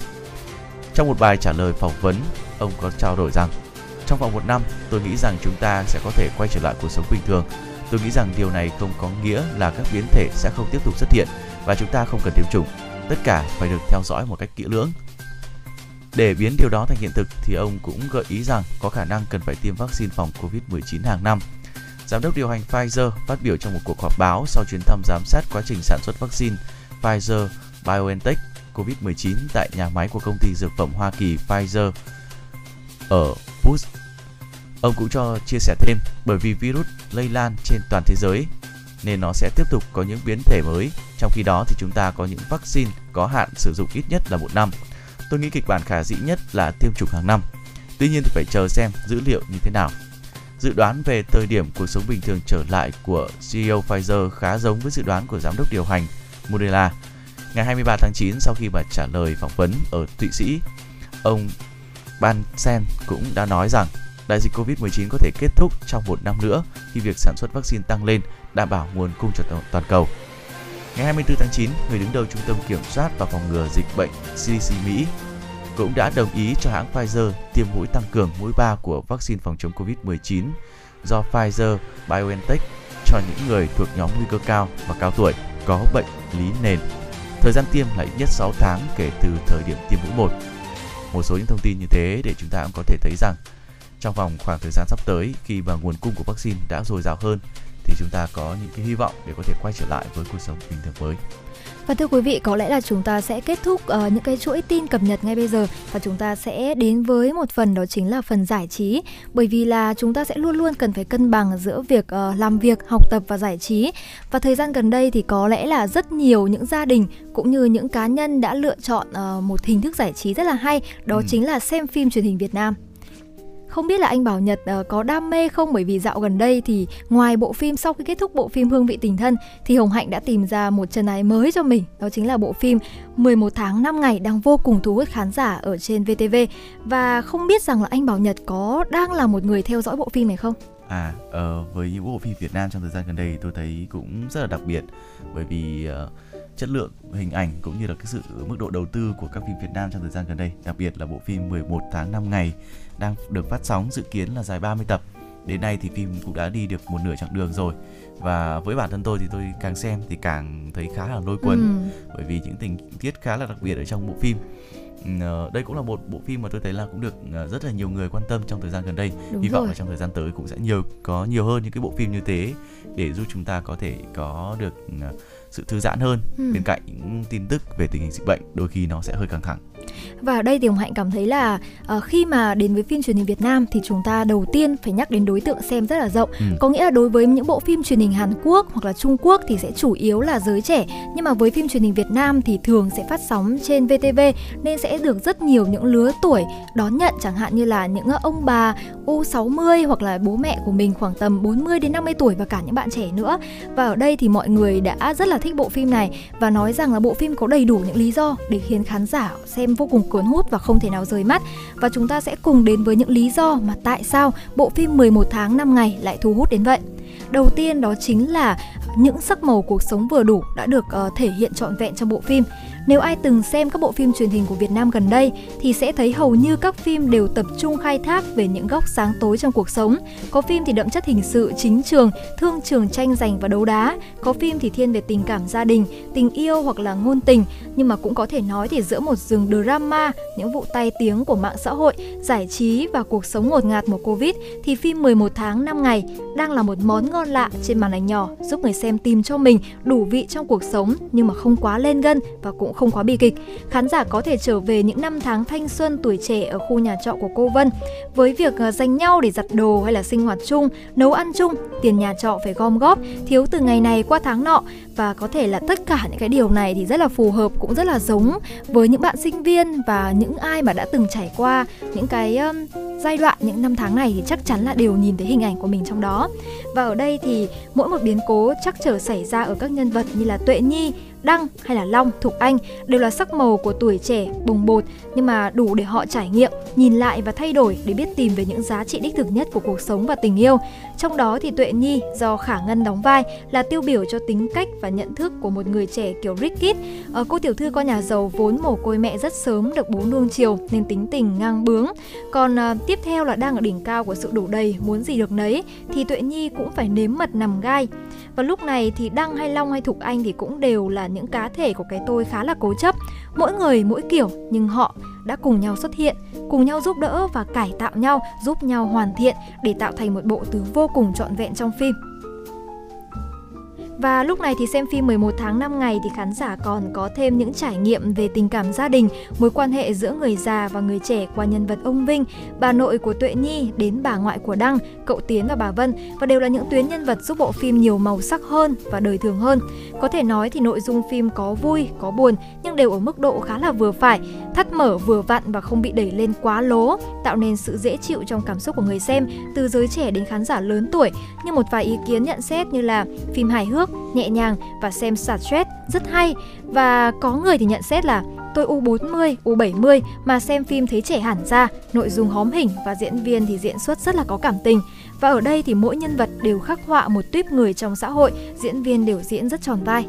Trong một bài trả lời phỏng vấn, ông có trao đổi rằng trong vòng một năm, tôi nghĩ rằng chúng ta sẽ có thể quay trở lại cuộc sống bình thường. Tôi nghĩ rằng điều này không có nghĩa là các biến thể sẽ không tiếp tục xuất hiện và chúng ta không cần tiêm chủng. Tất cả phải được theo dõi một cách kỹ lưỡng. Để biến điều đó thành hiện thực thì ông cũng gợi ý rằng có khả năng cần phải tiêm vaccine phòng COVID-19 hàng năm. Giám đốc điều hành Pfizer phát biểu trong một cuộc họp báo sau chuyến thăm giám sát quá trình sản xuất vaccine Pfizer BioNTech COVID-19 tại nhà máy của công ty dược phẩm Hoa Kỳ Pfizer ở Bush. Ông cũng cho chia sẻ thêm, bởi vì virus lây lan trên toàn thế giới, nên nó sẽ tiếp tục có những biến thể mới. Trong khi đó thì chúng ta có những vaccine có hạn sử dụng ít nhất là một năm. Tôi nghĩ kịch bản khả dĩ nhất là tiêm chủng hàng năm. Tuy nhiên thì phải chờ xem dữ liệu như thế nào. Dự đoán về thời điểm cuộc sống bình thường trở lại của CEO Pfizer khá giống với dự đoán của giám đốc điều hành Moderna. Ngày 23 tháng 9 sau khi mà trả lời phỏng vấn ở Thụy Sĩ, ông Ban Sen cũng đã nói rằng đại dịch Covid-19 có thể kết thúc trong một năm nữa khi việc sản xuất vaccine tăng lên, đảm bảo nguồn cung cho toàn cầu. Ngày 24 tháng 9, người đứng đầu Trung tâm Kiểm soát và Phòng ngừa Dịch bệnh CDC Mỹ cũng đã đồng ý cho hãng Pfizer tiêm mũi tăng cường mũi 3 của vaccine phòng chống Covid-19 do Pfizer BioNTech cho những người thuộc nhóm nguy cơ cao và cao tuổi có bệnh lý nền. Thời gian tiêm là ít nhất 6 tháng kể từ thời điểm tiêm mũi 1. Một số những thông tin như thế để chúng ta cũng có thể thấy rằng trong vòng khoảng thời gian sắp tới khi mà nguồn cung của vaccine đã dồi dào hơn thì chúng ta có những cái hy vọng để có thể quay trở lại với cuộc sống bình thường mới. Và thưa quý vị, có lẽ là chúng ta sẽ kết thúc uh, những cái chuỗi tin cập nhật ngay bây giờ và chúng ta sẽ đến với một phần đó chính là phần giải trí. Bởi vì là chúng ta sẽ luôn luôn cần phải cân bằng giữa việc uh, làm việc, học tập và giải trí. Và thời gian gần đây thì có lẽ là rất nhiều những gia đình cũng như những cá nhân đã lựa chọn uh, một hình thức giải trí rất là hay, đó ừ. chính là xem phim truyền hình Việt Nam. Không biết là anh Bảo Nhật uh, có đam mê không bởi vì dạo gần đây thì ngoài bộ phim sau khi kết thúc bộ phim Hương vị tình thân thì Hồng Hạnh đã tìm ra một chân ái mới cho mình. Đó chính là bộ phim 11 tháng 5 ngày đang vô cùng thu hút khán giả ở trên VTV. Và không biết rằng là anh Bảo Nhật có đang là một người theo dõi bộ phim này không? À, uh, với những bộ phim Việt Nam trong thời gian gần đây tôi thấy cũng rất là đặc biệt bởi vì uh, chất lượng hình ảnh cũng như là cái sự mức độ đầu tư của các phim Việt Nam trong thời gian gần đây, đặc biệt là bộ phim 11 tháng 5 ngày đang được phát sóng dự kiến là dài 30 tập. Đến nay thì phim cũng đã đi được một nửa chặng đường rồi và với bản thân tôi thì tôi càng xem thì càng thấy khá là lôi cuốn ừ. bởi vì những tình tiết khá là đặc biệt ở trong bộ phim. Uh, đây cũng là một bộ phim mà tôi thấy là cũng được uh, rất là nhiều người quan tâm trong thời gian gần đây. Đúng Hy vọng rồi. là trong thời gian tới cũng sẽ nhiều có nhiều hơn những cái bộ phim như thế để giúp chúng ta có thể có được uh, sự thư giãn hơn ừ. bên cạnh những tin tức về tình hình dịch bệnh đôi khi nó sẽ hơi căng thẳng Và ở đây thì Hồng Hạnh cảm thấy là ờ, khi mà đến với phim truyền hình Việt Nam thì chúng ta đầu tiên phải nhắc đến đối tượng xem rất là rộng. Ừ. Có nghĩa là đối với những bộ phim truyền hình Hàn Quốc hoặc là Trung Quốc thì sẽ chủ yếu là giới trẻ, nhưng mà với phim truyền hình Việt Nam thì thường sẽ phát sóng trên VTV nên sẽ được rất nhiều những lứa tuổi đón nhận chẳng hạn như là những ông bà U60 hoặc là bố mẹ của mình khoảng tầm 40 đến 50 tuổi và cả những bạn trẻ nữa. Và ở đây thì mọi người đã rất là thích bộ phim này và nói rằng là bộ phim có đầy đủ những lý do để khiến khán giả xem vô cùng cuốn hút và không thể nào rời mắt. Và chúng ta sẽ cùng đến với những lý do mà tại sao bộ phim 11 tháng 5 ngày lại thu hút đến vậy. Đầu tiên đó chính là những sắc màu cuộc sống vừa đủ đã được uh, thể hiện trọn vẹn trong bộ phim. Nếu ai từng xem các bộ phim truyền hình của Việt Nam gần đây thì sẽ thấy hầu như các phim đều tập trung khai thác về những góc sáng tối trong cuộc sống. Có phim thì đậm chất hình sự, chính trường, thương trường tranh giành và đấu đá. Có phim thì thiên về tình cảm gia đình, tình yêu hoặc là ngôn tình. Nhưng mà cũng có thể nói thì giữa một rừng drama, những vụ tai tiếng của mạng xã hội, giải trí và cuộc sống ngột ngạt mùa Covid thì phim 11 tháng 5 ngày đang là một món ngon lạ trên màn ảnh nhỏ giúp người xem tìm cho mình đủ vị trong cuộc sống nhưng mà không quá lên gân và cũng không quá bi kịch. Khán giả có thể trở về những năm tháng thanh xuân tuổi trẻ ở khu nhà trọ của cô Vân với việc ờ, dành nhau để giặt đồ hay là sinh hoạt chung, nấu ăn chung, tiền nhà trọ phải gom góp, thiếu từ ngày này qua tháng nọ và có thể là tất cả những cái điều này thì rất là phù hợp cũng rất là giống với những bạn sinh viên và những ai mà đã từng trải qua những cái um, giai đoạn những năm tháng này thì chắc chắn là đều nhìn thấy hình ảnh của mình trong đó và ở đây thì mỗi một biến cố chắc trở xảy ra ở các nhân vật như là Tuệ Nhi, Đăng hay là Long, Thục Anh đều là sắc màu của tuổi trẻ bồng bột nhưng mà đủ để họ trải nghiệm, nhìn lại và thay đổi để biết tìm về những giá trị đích thực nhất của cuộc sống và tình yêu. Trong đó thì Tuệ Nhi do Khả Ngân đóng vai là tiêu biểu cho tính cách và nhận thức của một người trẻ kiểu Rickit. Ờ, cô tiểu thư con nhà giàu vốn mồ côi mẹ rất sớm được bố nuông chiều nên tính tình ngang bướng. Còn à, tiếp theo là đang ở đỉnh cao của sự đủ đầy, muốn gì được nấy thì Tuệ Nhi cũng phải nếm mật nằm gai. Và lúc này thì Đăng hay Long hay Thục Anh thì cũng đều là những cá thể của cái tôi khá là cố chấp. Mỗi người mỗi kiểu nhưng họ đã cùng nhau xuất hiện, cùng nhau giúp đỡ và cải tạo nhau, giúp nhau hoàn thiện để tạo thành một bộ tứ vô cùng trọn vẹn trong phim. Và lúc này thì xem phim 11 tháng 5 ngày thì khán giả còn có thêm những trải nghiệm về tình cảm gia đình, mối quan hệ giữa người già và người trẻ qua nhân vật ông Vinh, bà nội của Tuệ Nhi đến bà ngoại của Đăng, cậu Tiến và bà Vân và đều là những tuyến nhân vật giúp bộ phim nhiều màu sắc hơn và đời thường hơn. Có thể nói thì nội dung phim có vui, có buồn nhưng đều ở mức độ khá là vừa phải, thắt mở vừa vặn và không bị đẩy lên quá lố, tạo nên sự dễ chịu trong cảm xúc của người xem từ giới trẻ đến khán giả lớn tuổi. Như một vài ý kiến nhận xét như là phim hài hước, nhẹ nhàng và xem xả stress rất hay và có người thì nhận xét là tôi U40, U70 mà xem phim thấy trẻ hẳn ra, nội dung hóm hình và diễn viên thì diễn xuất rất là có cảm tình. Và ở đây thì mỗi nhân vật đều khắc họa một tuyếp người trong xã hội, diễn viên đều diễn rất tròn vai.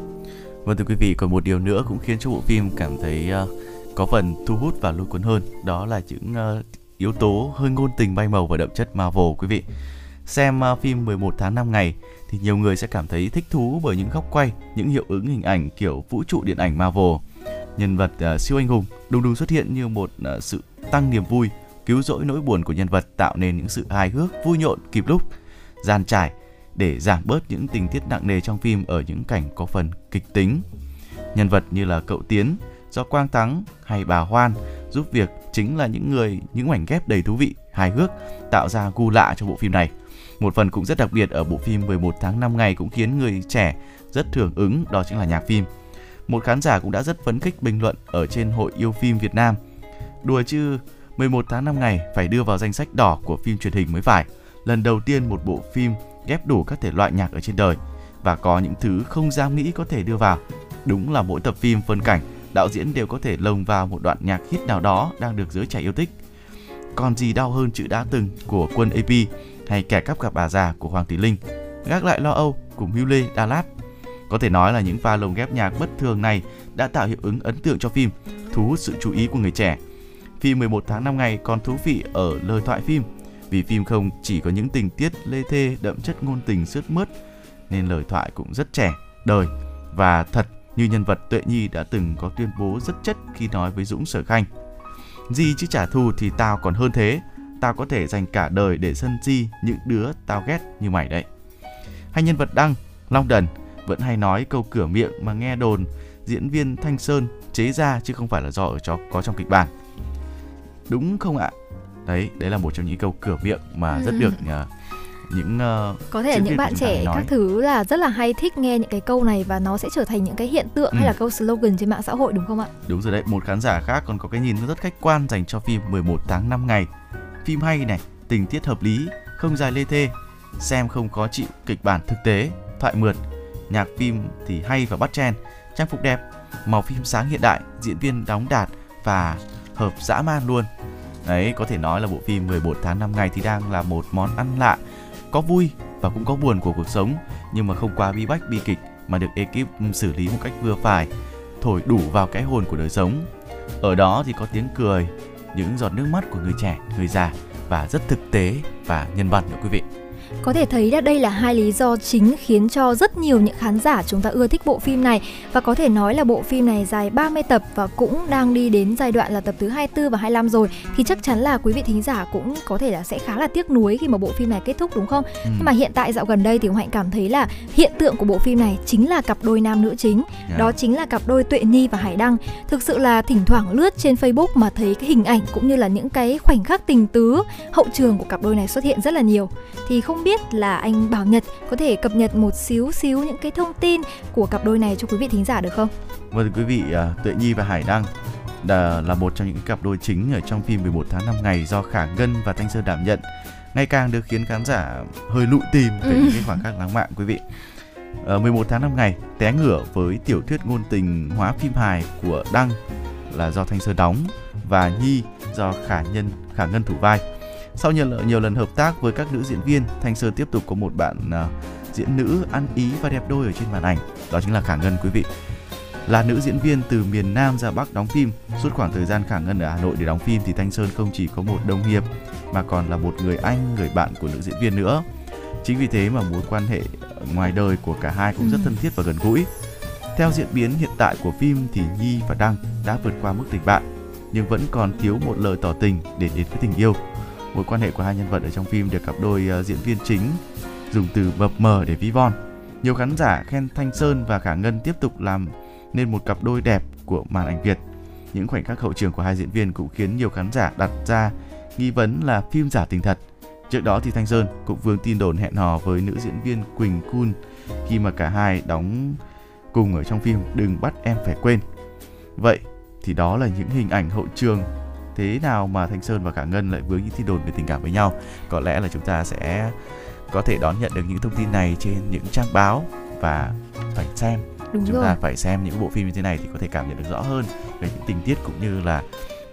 Vâng thưa quý vị, còn một điều nữa cũng khiến cho bộ phim cảm thấy uh, có phần thu hút và lôi cuốn hơn, đó là những uh, yếu tố hơi ngôn tình bay màu và đậm chất Marvel quý vị. Xem uh, phim 11 tháng 5 ngày thì nhiều người sẽ cảm thấy thích thú bởi những góc quay, những hiệu ứng hình ảnh kiểu vũ trụ điện ảnh Marvel. Nhân vật uh, siêu anh hùng đùng đùng xuất hiện như một uh, sự tăng niềm vui, cứu rỗi nỗi buồn của nhân vật tạo nên những sự hài hước, vui nhộn kịp lúc, gian trải để giảm bớt những tình tiết nặng nề trong phim ở những cảnh có phần kịch tính. Nhân vật như là cậu Tiến, do Quang Thắng hay bà Hoan giúp việc chính là những người những mảnh ghép đầy thú vị, hài hước tạo ra gu lạ cho bộ phim này. Một phần cũng rất đặc biệt ở bộ phim 11 tháng 5 ngày cũng khiến người trẻ rất hưởng ứng đó chính là nhạc phim. Một khán giả cũng đã rất phấn khích bình luận ở trên hội yêu phim Việt Nam. Đùa chứ 11 tháng 5 ngày phải đưa vào danh sách đỏ của phim truyền hình mới phải. Lần đầu tiên một bộ phim ghép đủ các thể loại nhạc ở trên đời và có những thứ không dám nghĩ có thể đưa vào. Đúng là mỗi tập phim phân cảnh, đạo diễn đều có thể lồng vào một đoạn nhạc hit nào đó đang được giới trẻ yêu thích. Còn gì đau hơn chữ đã từng của quân AP hay kẻ cắp gặp bà già của Hoàng Thùy Linh, gác lại lo âu của Mưu Lê Đà Lạt. Có thể nói là những pha lồng ghép nhạc bất thường này đã tạo hiệu ứng ấn tượng cho phim, thu hút sự chú ý của người trẻ. Phim 11 tháng 5 ngày còn thú vị ở lời thoại phim, vì phim không chỉ có những tình tiết lê thê đậm chất ngôn tình sướt mướt, nên lời thoại cũng rất trẻ, đời và thật như nhân vật Tuệ Nhi đã từng có tuyên bố rất chất khi nói với Dũng Sở Khanh. Gì chứ trả thù thì tao còn hơn thế, tao có thể dành cả đời để sân si những đứa tao ghét như mày đấy. Hay nhân vật Đăng, Long Đần vẫn hay nói câu cửa miệng mà nghe đồn diễn viên Thanh Sơn chế ra chứ không phải là do ở cho có trong kịch bản. đúng không ạ đấy đấy là một trong những câu cửa miệng mà rất Ừ. được ờ, những ờ, có thể là những bạn trẻ các thứ là rất là hay thích nghe những cái câu này và nó sẽ trở thành những cái hiện tượng hay Ừ. là câu slogan trên mạng xã hội đúng không ạ? Đúng rồi đấy, một khán giả khác còn có cái nhìn rất khách quan dành cho phim 11 tháng 5 ngày. Phim hay này, tình tiết hợp lý, không dài lê thê, xem không khó chịu, kịch bản thực tế, thoại mượt, nhạc phim thì hay và bắt chen, trang phục đẹp, màu phim sáng hiện đại, diễn viên đóng đạt và hợp dã man luôn. Đấy, có thể nói là bộ phim 11 tháng 5 ngày thì đang là một món ăn lạ, có vui và cũng có buồn của cuộc sống, nhưng mà không quá bi bách bi kịch mà được ekip xử lý một cách vừa phải, thổi đủ vào cái hồn của đời sống. Ở đó thì có tiếng cười, những giọt nước mắt của người trẻ, người già và rất thực tế và nhân văn nữa quý vị. Có thể thấy là đây là hai lý do chính khiến cho rất nhiều những khán giả chúng ta ưa thích bộ phim này và có thể nói là bộ phim này dài 30 tập và cũng đang đi đến giai đoạn là tập thứ 24 và 25 rồi thì chắc chắn là quý vị thính giả cũng có thể là sẽ khá là tiếc nuối khi mà bộ phim này kết thúc đúng không? Ừ. Nhưng mà hiện tại dạo gần đây thì Hạnh cảm thấy là hiện tượng của bộ phim này chính là cặp đôi nam nữ chính Yeah. đó chính là cặp đôi Tuệ Nhi và Hải Đăng. Thực sự là thỉnh thoảng lướt trên Facebook mà thấy cái hình ảnh cũng như là những cái khoảnh khắc tình tứ hậu trường của cặp đôi này xuất hiện rất là nhiều. Thì không biết là anh Bảo Nhật có thể cập nhật một xíu xíu những cái thông tin của cặp đôi này cho quý vị thính giả được không? Vâng thưa quý vị, à, Tuệ Nhi và Hải Đăng là, là một trong những cặp đôi chính ở trong phim 11 tháng 5 ngày do Khả Ngân và Thanh Sơn đảm nhận. Ngày càng được khiến khán giả hơi lụi tìm về Ừ. những cái khoảng khắc lãng mạn quý vị. Ờ, 11 tháng 5 ngày té ngửa với tiểu thuyết ngôn tình hóa phim hài của Đăng là do Thanh Sơn đóng và Nhi do Khả Nhân Khả Ngân thủ vai. Sau nhiều nhiều lần hợp tác với các nữ diễn viên, Thanh Sơn tiếp tục có một bạn à, diễn nữ ăn ý và đẹp đôi ở trên màn ảnh, đó chính là Khả Ngân quý vị. Là nữ diễn viên từ miền Nam ra Bắc đóng phim, suốt khoảng thời gian Khả Ngân ở Hà Nội để đóng phim thì Thanh Sơn không chỉ có một đồng nghiệp mà còn là một người anh, người bạn của nữ diễn viên nữa. Chính vì thế mà mối quan hệ ngoài đời của cả hai cũng rất Ừ. thân thiết và gần gũi. Theo diễn biến hiện tại của phim thì Nhi và Đăng đã vượt qua mức tình bạn, nhưng vẫn còn thiếu một lời tỏ tình để đến với tình yêu. Mối quan hệ của hai nhân vật ở trong phim được cặp đôi uh, diễn viên chính dùng từ mập mờ để ví von. Nhiều khán giả khen Thanh Sơn và Khả Ngân tiếp tục làm nên một cặp đôi đẹp của màn ảnh Việt. Những khoảnh khắc hậu trường của hai diễn viên cũng khiến nhiều khán giả đặt ra nghi vấn là phim giả tình thật. Trước đó thì Thanh Sơn cũng vướng tin đồn hẹn hò với nữ diễn viên Quỳnh Kun khi mà cả hai đóng cùng ở trong phim Đừng bắt em phải quên. Vậy thì đó là những hình ảnh hậu trường thế nào mà Thanh Sơn và Khả Ngân lại vướng những tin đồn về tình cảm với nhau. Có lẽ là chúng ta sẽ có thể đón nhận được những thông tin này trên những trang báo và phải xem Đúng chúng rồi. ta phải xem những bộ phim như thế này thì có thể cảm nhận được rõ hơn về những tình tiết cũng như là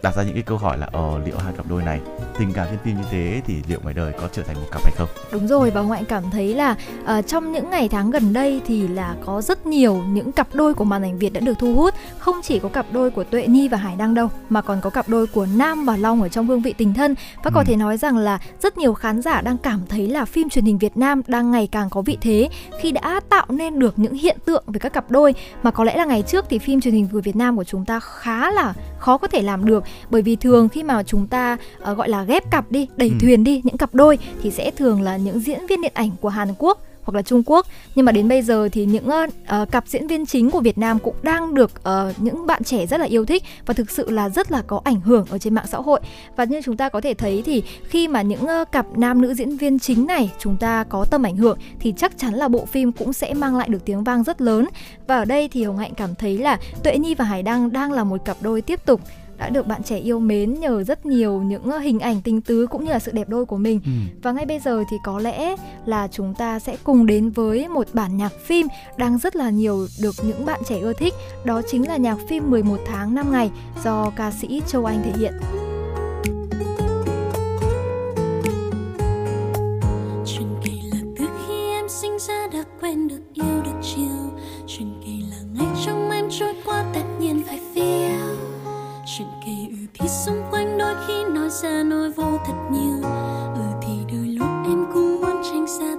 đặt ra những cái câu hỏi là ờ liệu hai cặp đôi này tình cảm trên phim như thế thì liệu ngoài đời có trở thành một cặp hay không? Đúng rồi và Hạnh cảm thấy là ờ, trong những ngày tháng gần đây thì là có rất nhiều những cặp đôi của màn ảnh Việt đã được thu hút. Không chỉ có cặp đôi của Tuệ Nhi và Hải Đăng đâu Mà còn có cặp đôi của Nam và Long ở trong hương vị tình thân. Và có Ừ. thể nói rằng là rất nhiều khán giả đang cảm thấy là phim truyền hình Việt Nam đang ngày càng có vị thế Khi đã tạo nên được những hiện tượng về các cặp đôi. Mà có lẽ là ngày trước thì phim truyền hình của Việt Nam của chúng ta khá là khó có thể làm được Bởi vì thường khi mà chúng ta ờ, gọi là ghép cặp đi, đẩy Ừ. thuyền đi, những cặp đôi thì sẽ thường là những diễn viên điện ảnh của Hàn Quốc hoặc là Trung Quốc. Nhưng mà đến bây giờ thì những ờ, cặp diễn viên chính của Việt Nam cũng đang được ờ, những bạn trẻ rất là yêu thích và thực sự là rất là có ảnh hưởng ở trên mạng xã hội. Và như chúng ta có thể thấy thì khi mà những ờ, cặp nam nữ diễn viên chính này chúng ta có tầm ảnh hưởng thì chắc chắn là bộ phim cũng sẽ mang lại được tiếng vang rất lớn. Và ở đây thì Hồng Hạnh cảm thấy là Tuệ Nhi và Hải Đăng đang là một cặp đôi tiếp tục đã được bạn trẻ yêu mến nhờ rất nhiều những ờ, hình ảnh tình tứ cũng như là sự đẹp đôi của mình. Ừ. và ngay bây giờ thì có lẽ là chúng ta sẽ cùng đến với một bản nhạc phim đang rất là nhiều được những bạn trẻ ưa thích. Đó chính là nhạc phim 11 tháng 5 ngày do ca sĩ Châu Anh thể hiện. Chuyện kỳ là từ khi em sinh ra đã quen được yêu được chiều. Chuyện kỳ là ngày trong em trôi qua tất nhiên phải phiêu thì xung quanh đôi khi nói ra nói vô thật nhiều. Ừ thì đôi lúc em cũng muốn tránh xa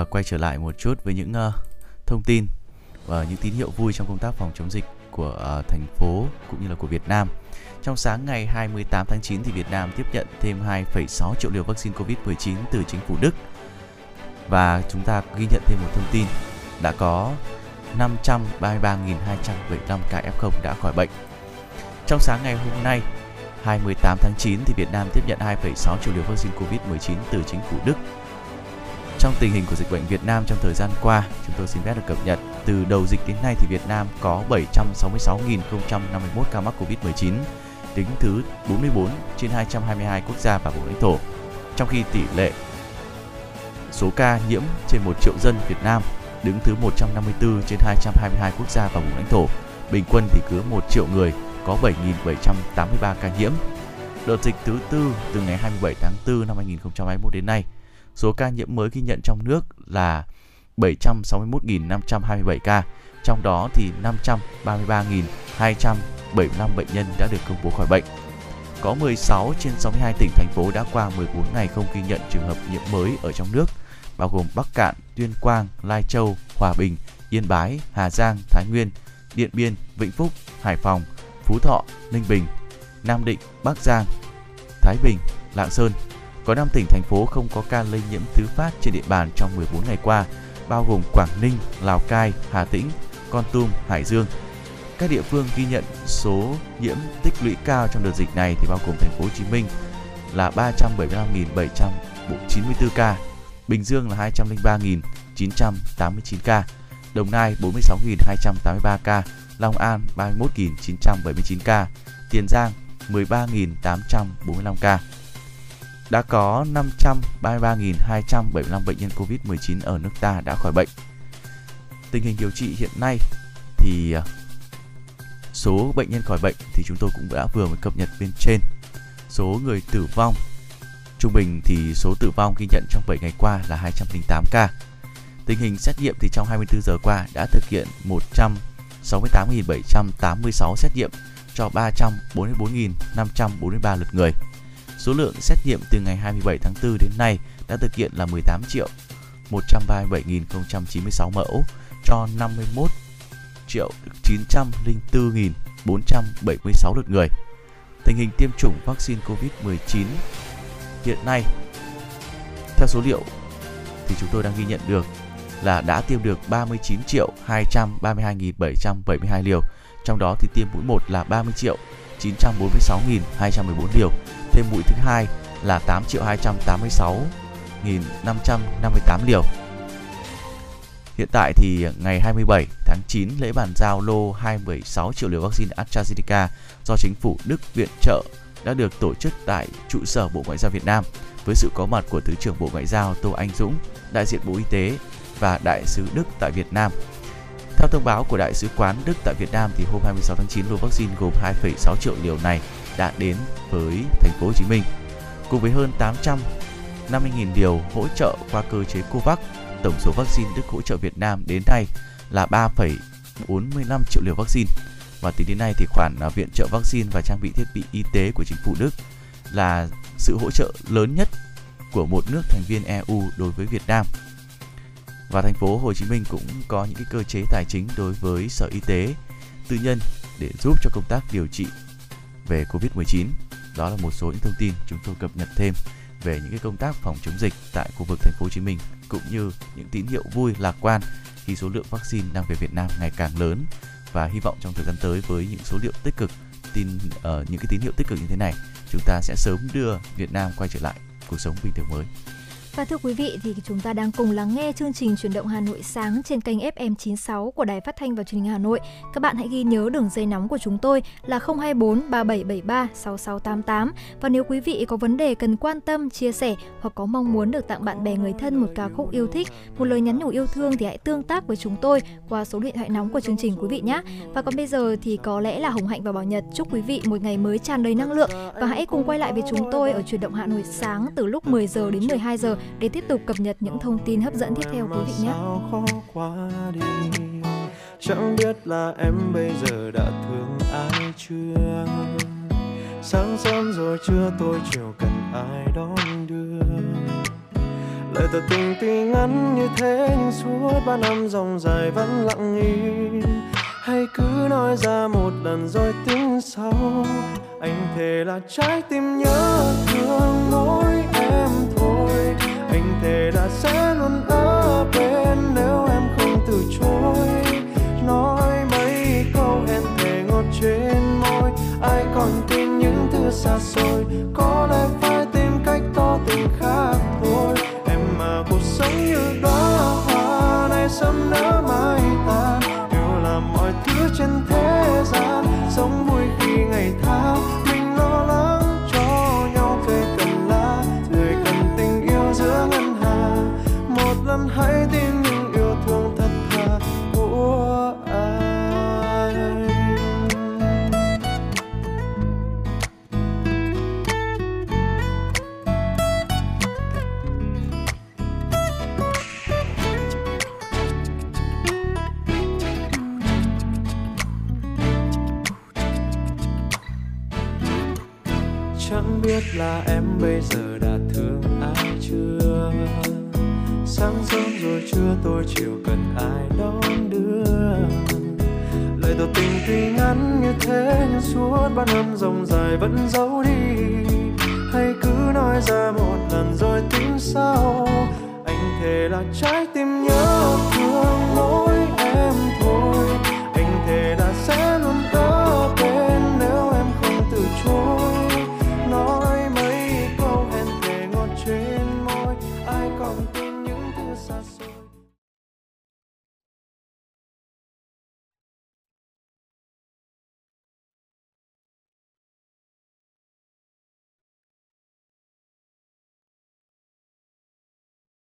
uh, quay trở lại một chút với những uh, thông tin và những tín hiệu vui trong công tác phòng chống dịch của uh, thành phố cũng như là của Việt Nam. Trong sáng ngày 28 tháng 9 thì Việt Nam tiếp nhận thêm 2,6 triệu liều vaccine Covid-19 từ chính phủ Đức. Và chúng ta ghi nhận thêm một thông tin đã có 533.275 ca F0 đã khỏi bệnh. Trong sáng ngày hôm nay 28 tháng 9 thì Việt Nam tiếp nhận 2,6 triệu liều vaccine Covid-19 từ chính phủ Đức. Trong tình hình của dịch bệnh Việt Nam trong thời gian qua, chúng tôi xin phép được cập nhật từ đầu dịch đến nay thì Việt Nam có 766.051 ca mắc Covid-19, đứng thứ 44 trên 222 quốc gia và vùng lãnh thổ. Trong khi tỷ lệ số ca nhiễm trên 1 triệu dân Việt Nam đứng thứ 154 trên 222 quốc gia và vùng lãnh thổ. Bình quân thì cứ 1 triệu người có 7.783 ca nhiễm. Đợt dịch thứ tư từ ngày 27 tháng 4 năm 2021 đến nay, số ca nhiễm mới ghi nhận trong nước là 761.527 ca, trong đó thì 533.275 bệnh nhân đã được công bố khỏi bệnh. Có 16 trên 62 tỉnh thành phố đã qua 14 ngày không ghi nhận trường hợp nhiễm mới ở trong nước, bao gồm Bắc Cạn, Tuyên Quang, Lai Châu, Hòa Bình, Yên Bái, Hà Giang, Thái Nguyên, Điện Biên, Vĩnh Phúc, Hải Phòng, Phú Thọ, Ninh Bình, Nam Định, Bắc Giang, Thái Bình, Lạng Sơn. Có 5 tỉnh thành phố không có ca lây nhiễm thứ phát trên địa bàn trong 14 ngày qua, bao gồm Quảng Ninh, Lào Cai, Hà Tĩnh, Con Tum, Hải Dương. Các địa phương ghi nhận số nhiễm tích lũy cao trong đợt dịch này thì bao gồm thành phố Hồ Chí Minh là 375.794 ca, Bình Dương là 203.989 ca, Đồng Nai 46.283 ca, Long An 31.979 ca, Tiền Giang 13.845 ca. Đã có 533.275 bệnh nhân COVID-19 ở nước ta đã khỏi bệnh. Tình hình điều trị hiện nay thì à, số bệnh nhân khỏi bệnh thì chúng tôi cũng đã vừa mới cập nhật bên trên. Số người tử vong trung bình thì số tử vong ghi nhận trong 7 ngày qua là 208 ca. Tình hình xét nghiệm thì trong 24 giờ qua đã thực hiện 168.786 xét nghiệm cho 344.543 lượt người. Số lượng xét nghiệm từ ngày 27 tháng 4 đến nay đã thực hiện là 18 triệu 137.096 mẫu cho 51 triệu 904.476 lượt người. Tình hình tiêm chủng vaccine COVID-19 hiện nay theo số liệu thì chúng tôi đang ghi nhận được là đã tiêm được 39 triệu 232.772 liều, trong đó thì tiêm mũi 1 là 30 triệu 946.214 liều, thêm mũi thứ hai là 8 triệu 286.558 liều. Hiện tại thì ngày 27 tháng 9 lễ bàn giao lô 216 triệu liều vaccine AstraZeneca do chính phủ Đức viện trợ đã được tổ chức tại trụ sở Bộ Ngoại giao Việt Nam với sự có mặt của Thứ trưởng Bộ Ngoại giao Tô Anh Dũng, đại diện Bộ Y tế và đại sứ Đức tại Việt Nam. Theo thông báo của Đại sứ quán Đức tại Việt Nam thì hôm 26 tháng 9 lô vaccine gồm 2,6 triệu liều này đã đến với thành phố Hồ Chí Minh. Cùng với hơn 850.000 liều hỗ trợ qua cơ chế COVAX, tổng số vaccine Đức hỗ trợ Việt Nam đến nay là 3,45 triệu liều vaccine. Và tính đến nay thì khoản à, viện trợ vaccine và trang bị thiết bị y tế của chính phủ Đức là sự hỗ trợ lớn nhất của một nước thành viên EU đối với Việt Nam. Và thành phố Hồ Chí Minh cũng có những cái cơ chế tài chính đối với sở y tế tư nhân để giúp cho công tác điều trị về Covid-19. Đó là một số những thông tin chúng tôi cập nhật thêm về những cái công tác phòng chống dịch tại khu vực thành phố Hồ Chí Minh, cũng như những tín hiệu vui lạc quan khi số lượng vaccine đang về Việt Nam ngày càng lớn và hy vọng trong thời gian tới với những số liệu tích cực, tin ở những cái tín hiệu tích cực như thế này, chúng ta sẽ sớm đưa Việt Nam quay trở lại cuộc sống bình thường mới. Và thưa quý vị thì chúng ta đang cùng lắng nghe chương trình chuyển động Hà Nội sáng trên kênh FM 96 của Đài Phát thanh và Truyền hình Hà Nội. Các bạn hãy ghi nhớ đường dây nóng của chúng tôi là 024 3773 6688 và nếu quý vị có vấn đề cần quan tâm, chia sẻ hoặc có mong muốn được tặng bạn bè người thân một ca khúc yêu thích, một lời nhắn nhủ yêu thương thì hãy tương tác với chúng tôi qua số điện thoại nóng của chương trình quý vị nhé. Và còn bây giờ thì có lẽ là Hồng Hạnh và Bảo Nhật chúc quý vị một ngày mới tràn đầy năng lượng và hãy cùng quay lại với chúng tôi ở chuyển động Hà Nội sáng từ lúc 10 giờ đến 12 giờ để tiếp tục cập nhật những thông tin hấp dẫn tiếp theo quý vị nhé. khó qua đi? Chẳng biết là em bây giờ đã thương ai chưa? Sáng sớm rồi chưa tôi chiều cần ai đón đưa? Lời tỏ tình tuy ngắn như thế nhưng suốt ba năm dòng dài vẫn lặng im hay cứ nói ra một lần rồi tính sau. Anh thề là trái tim nhớ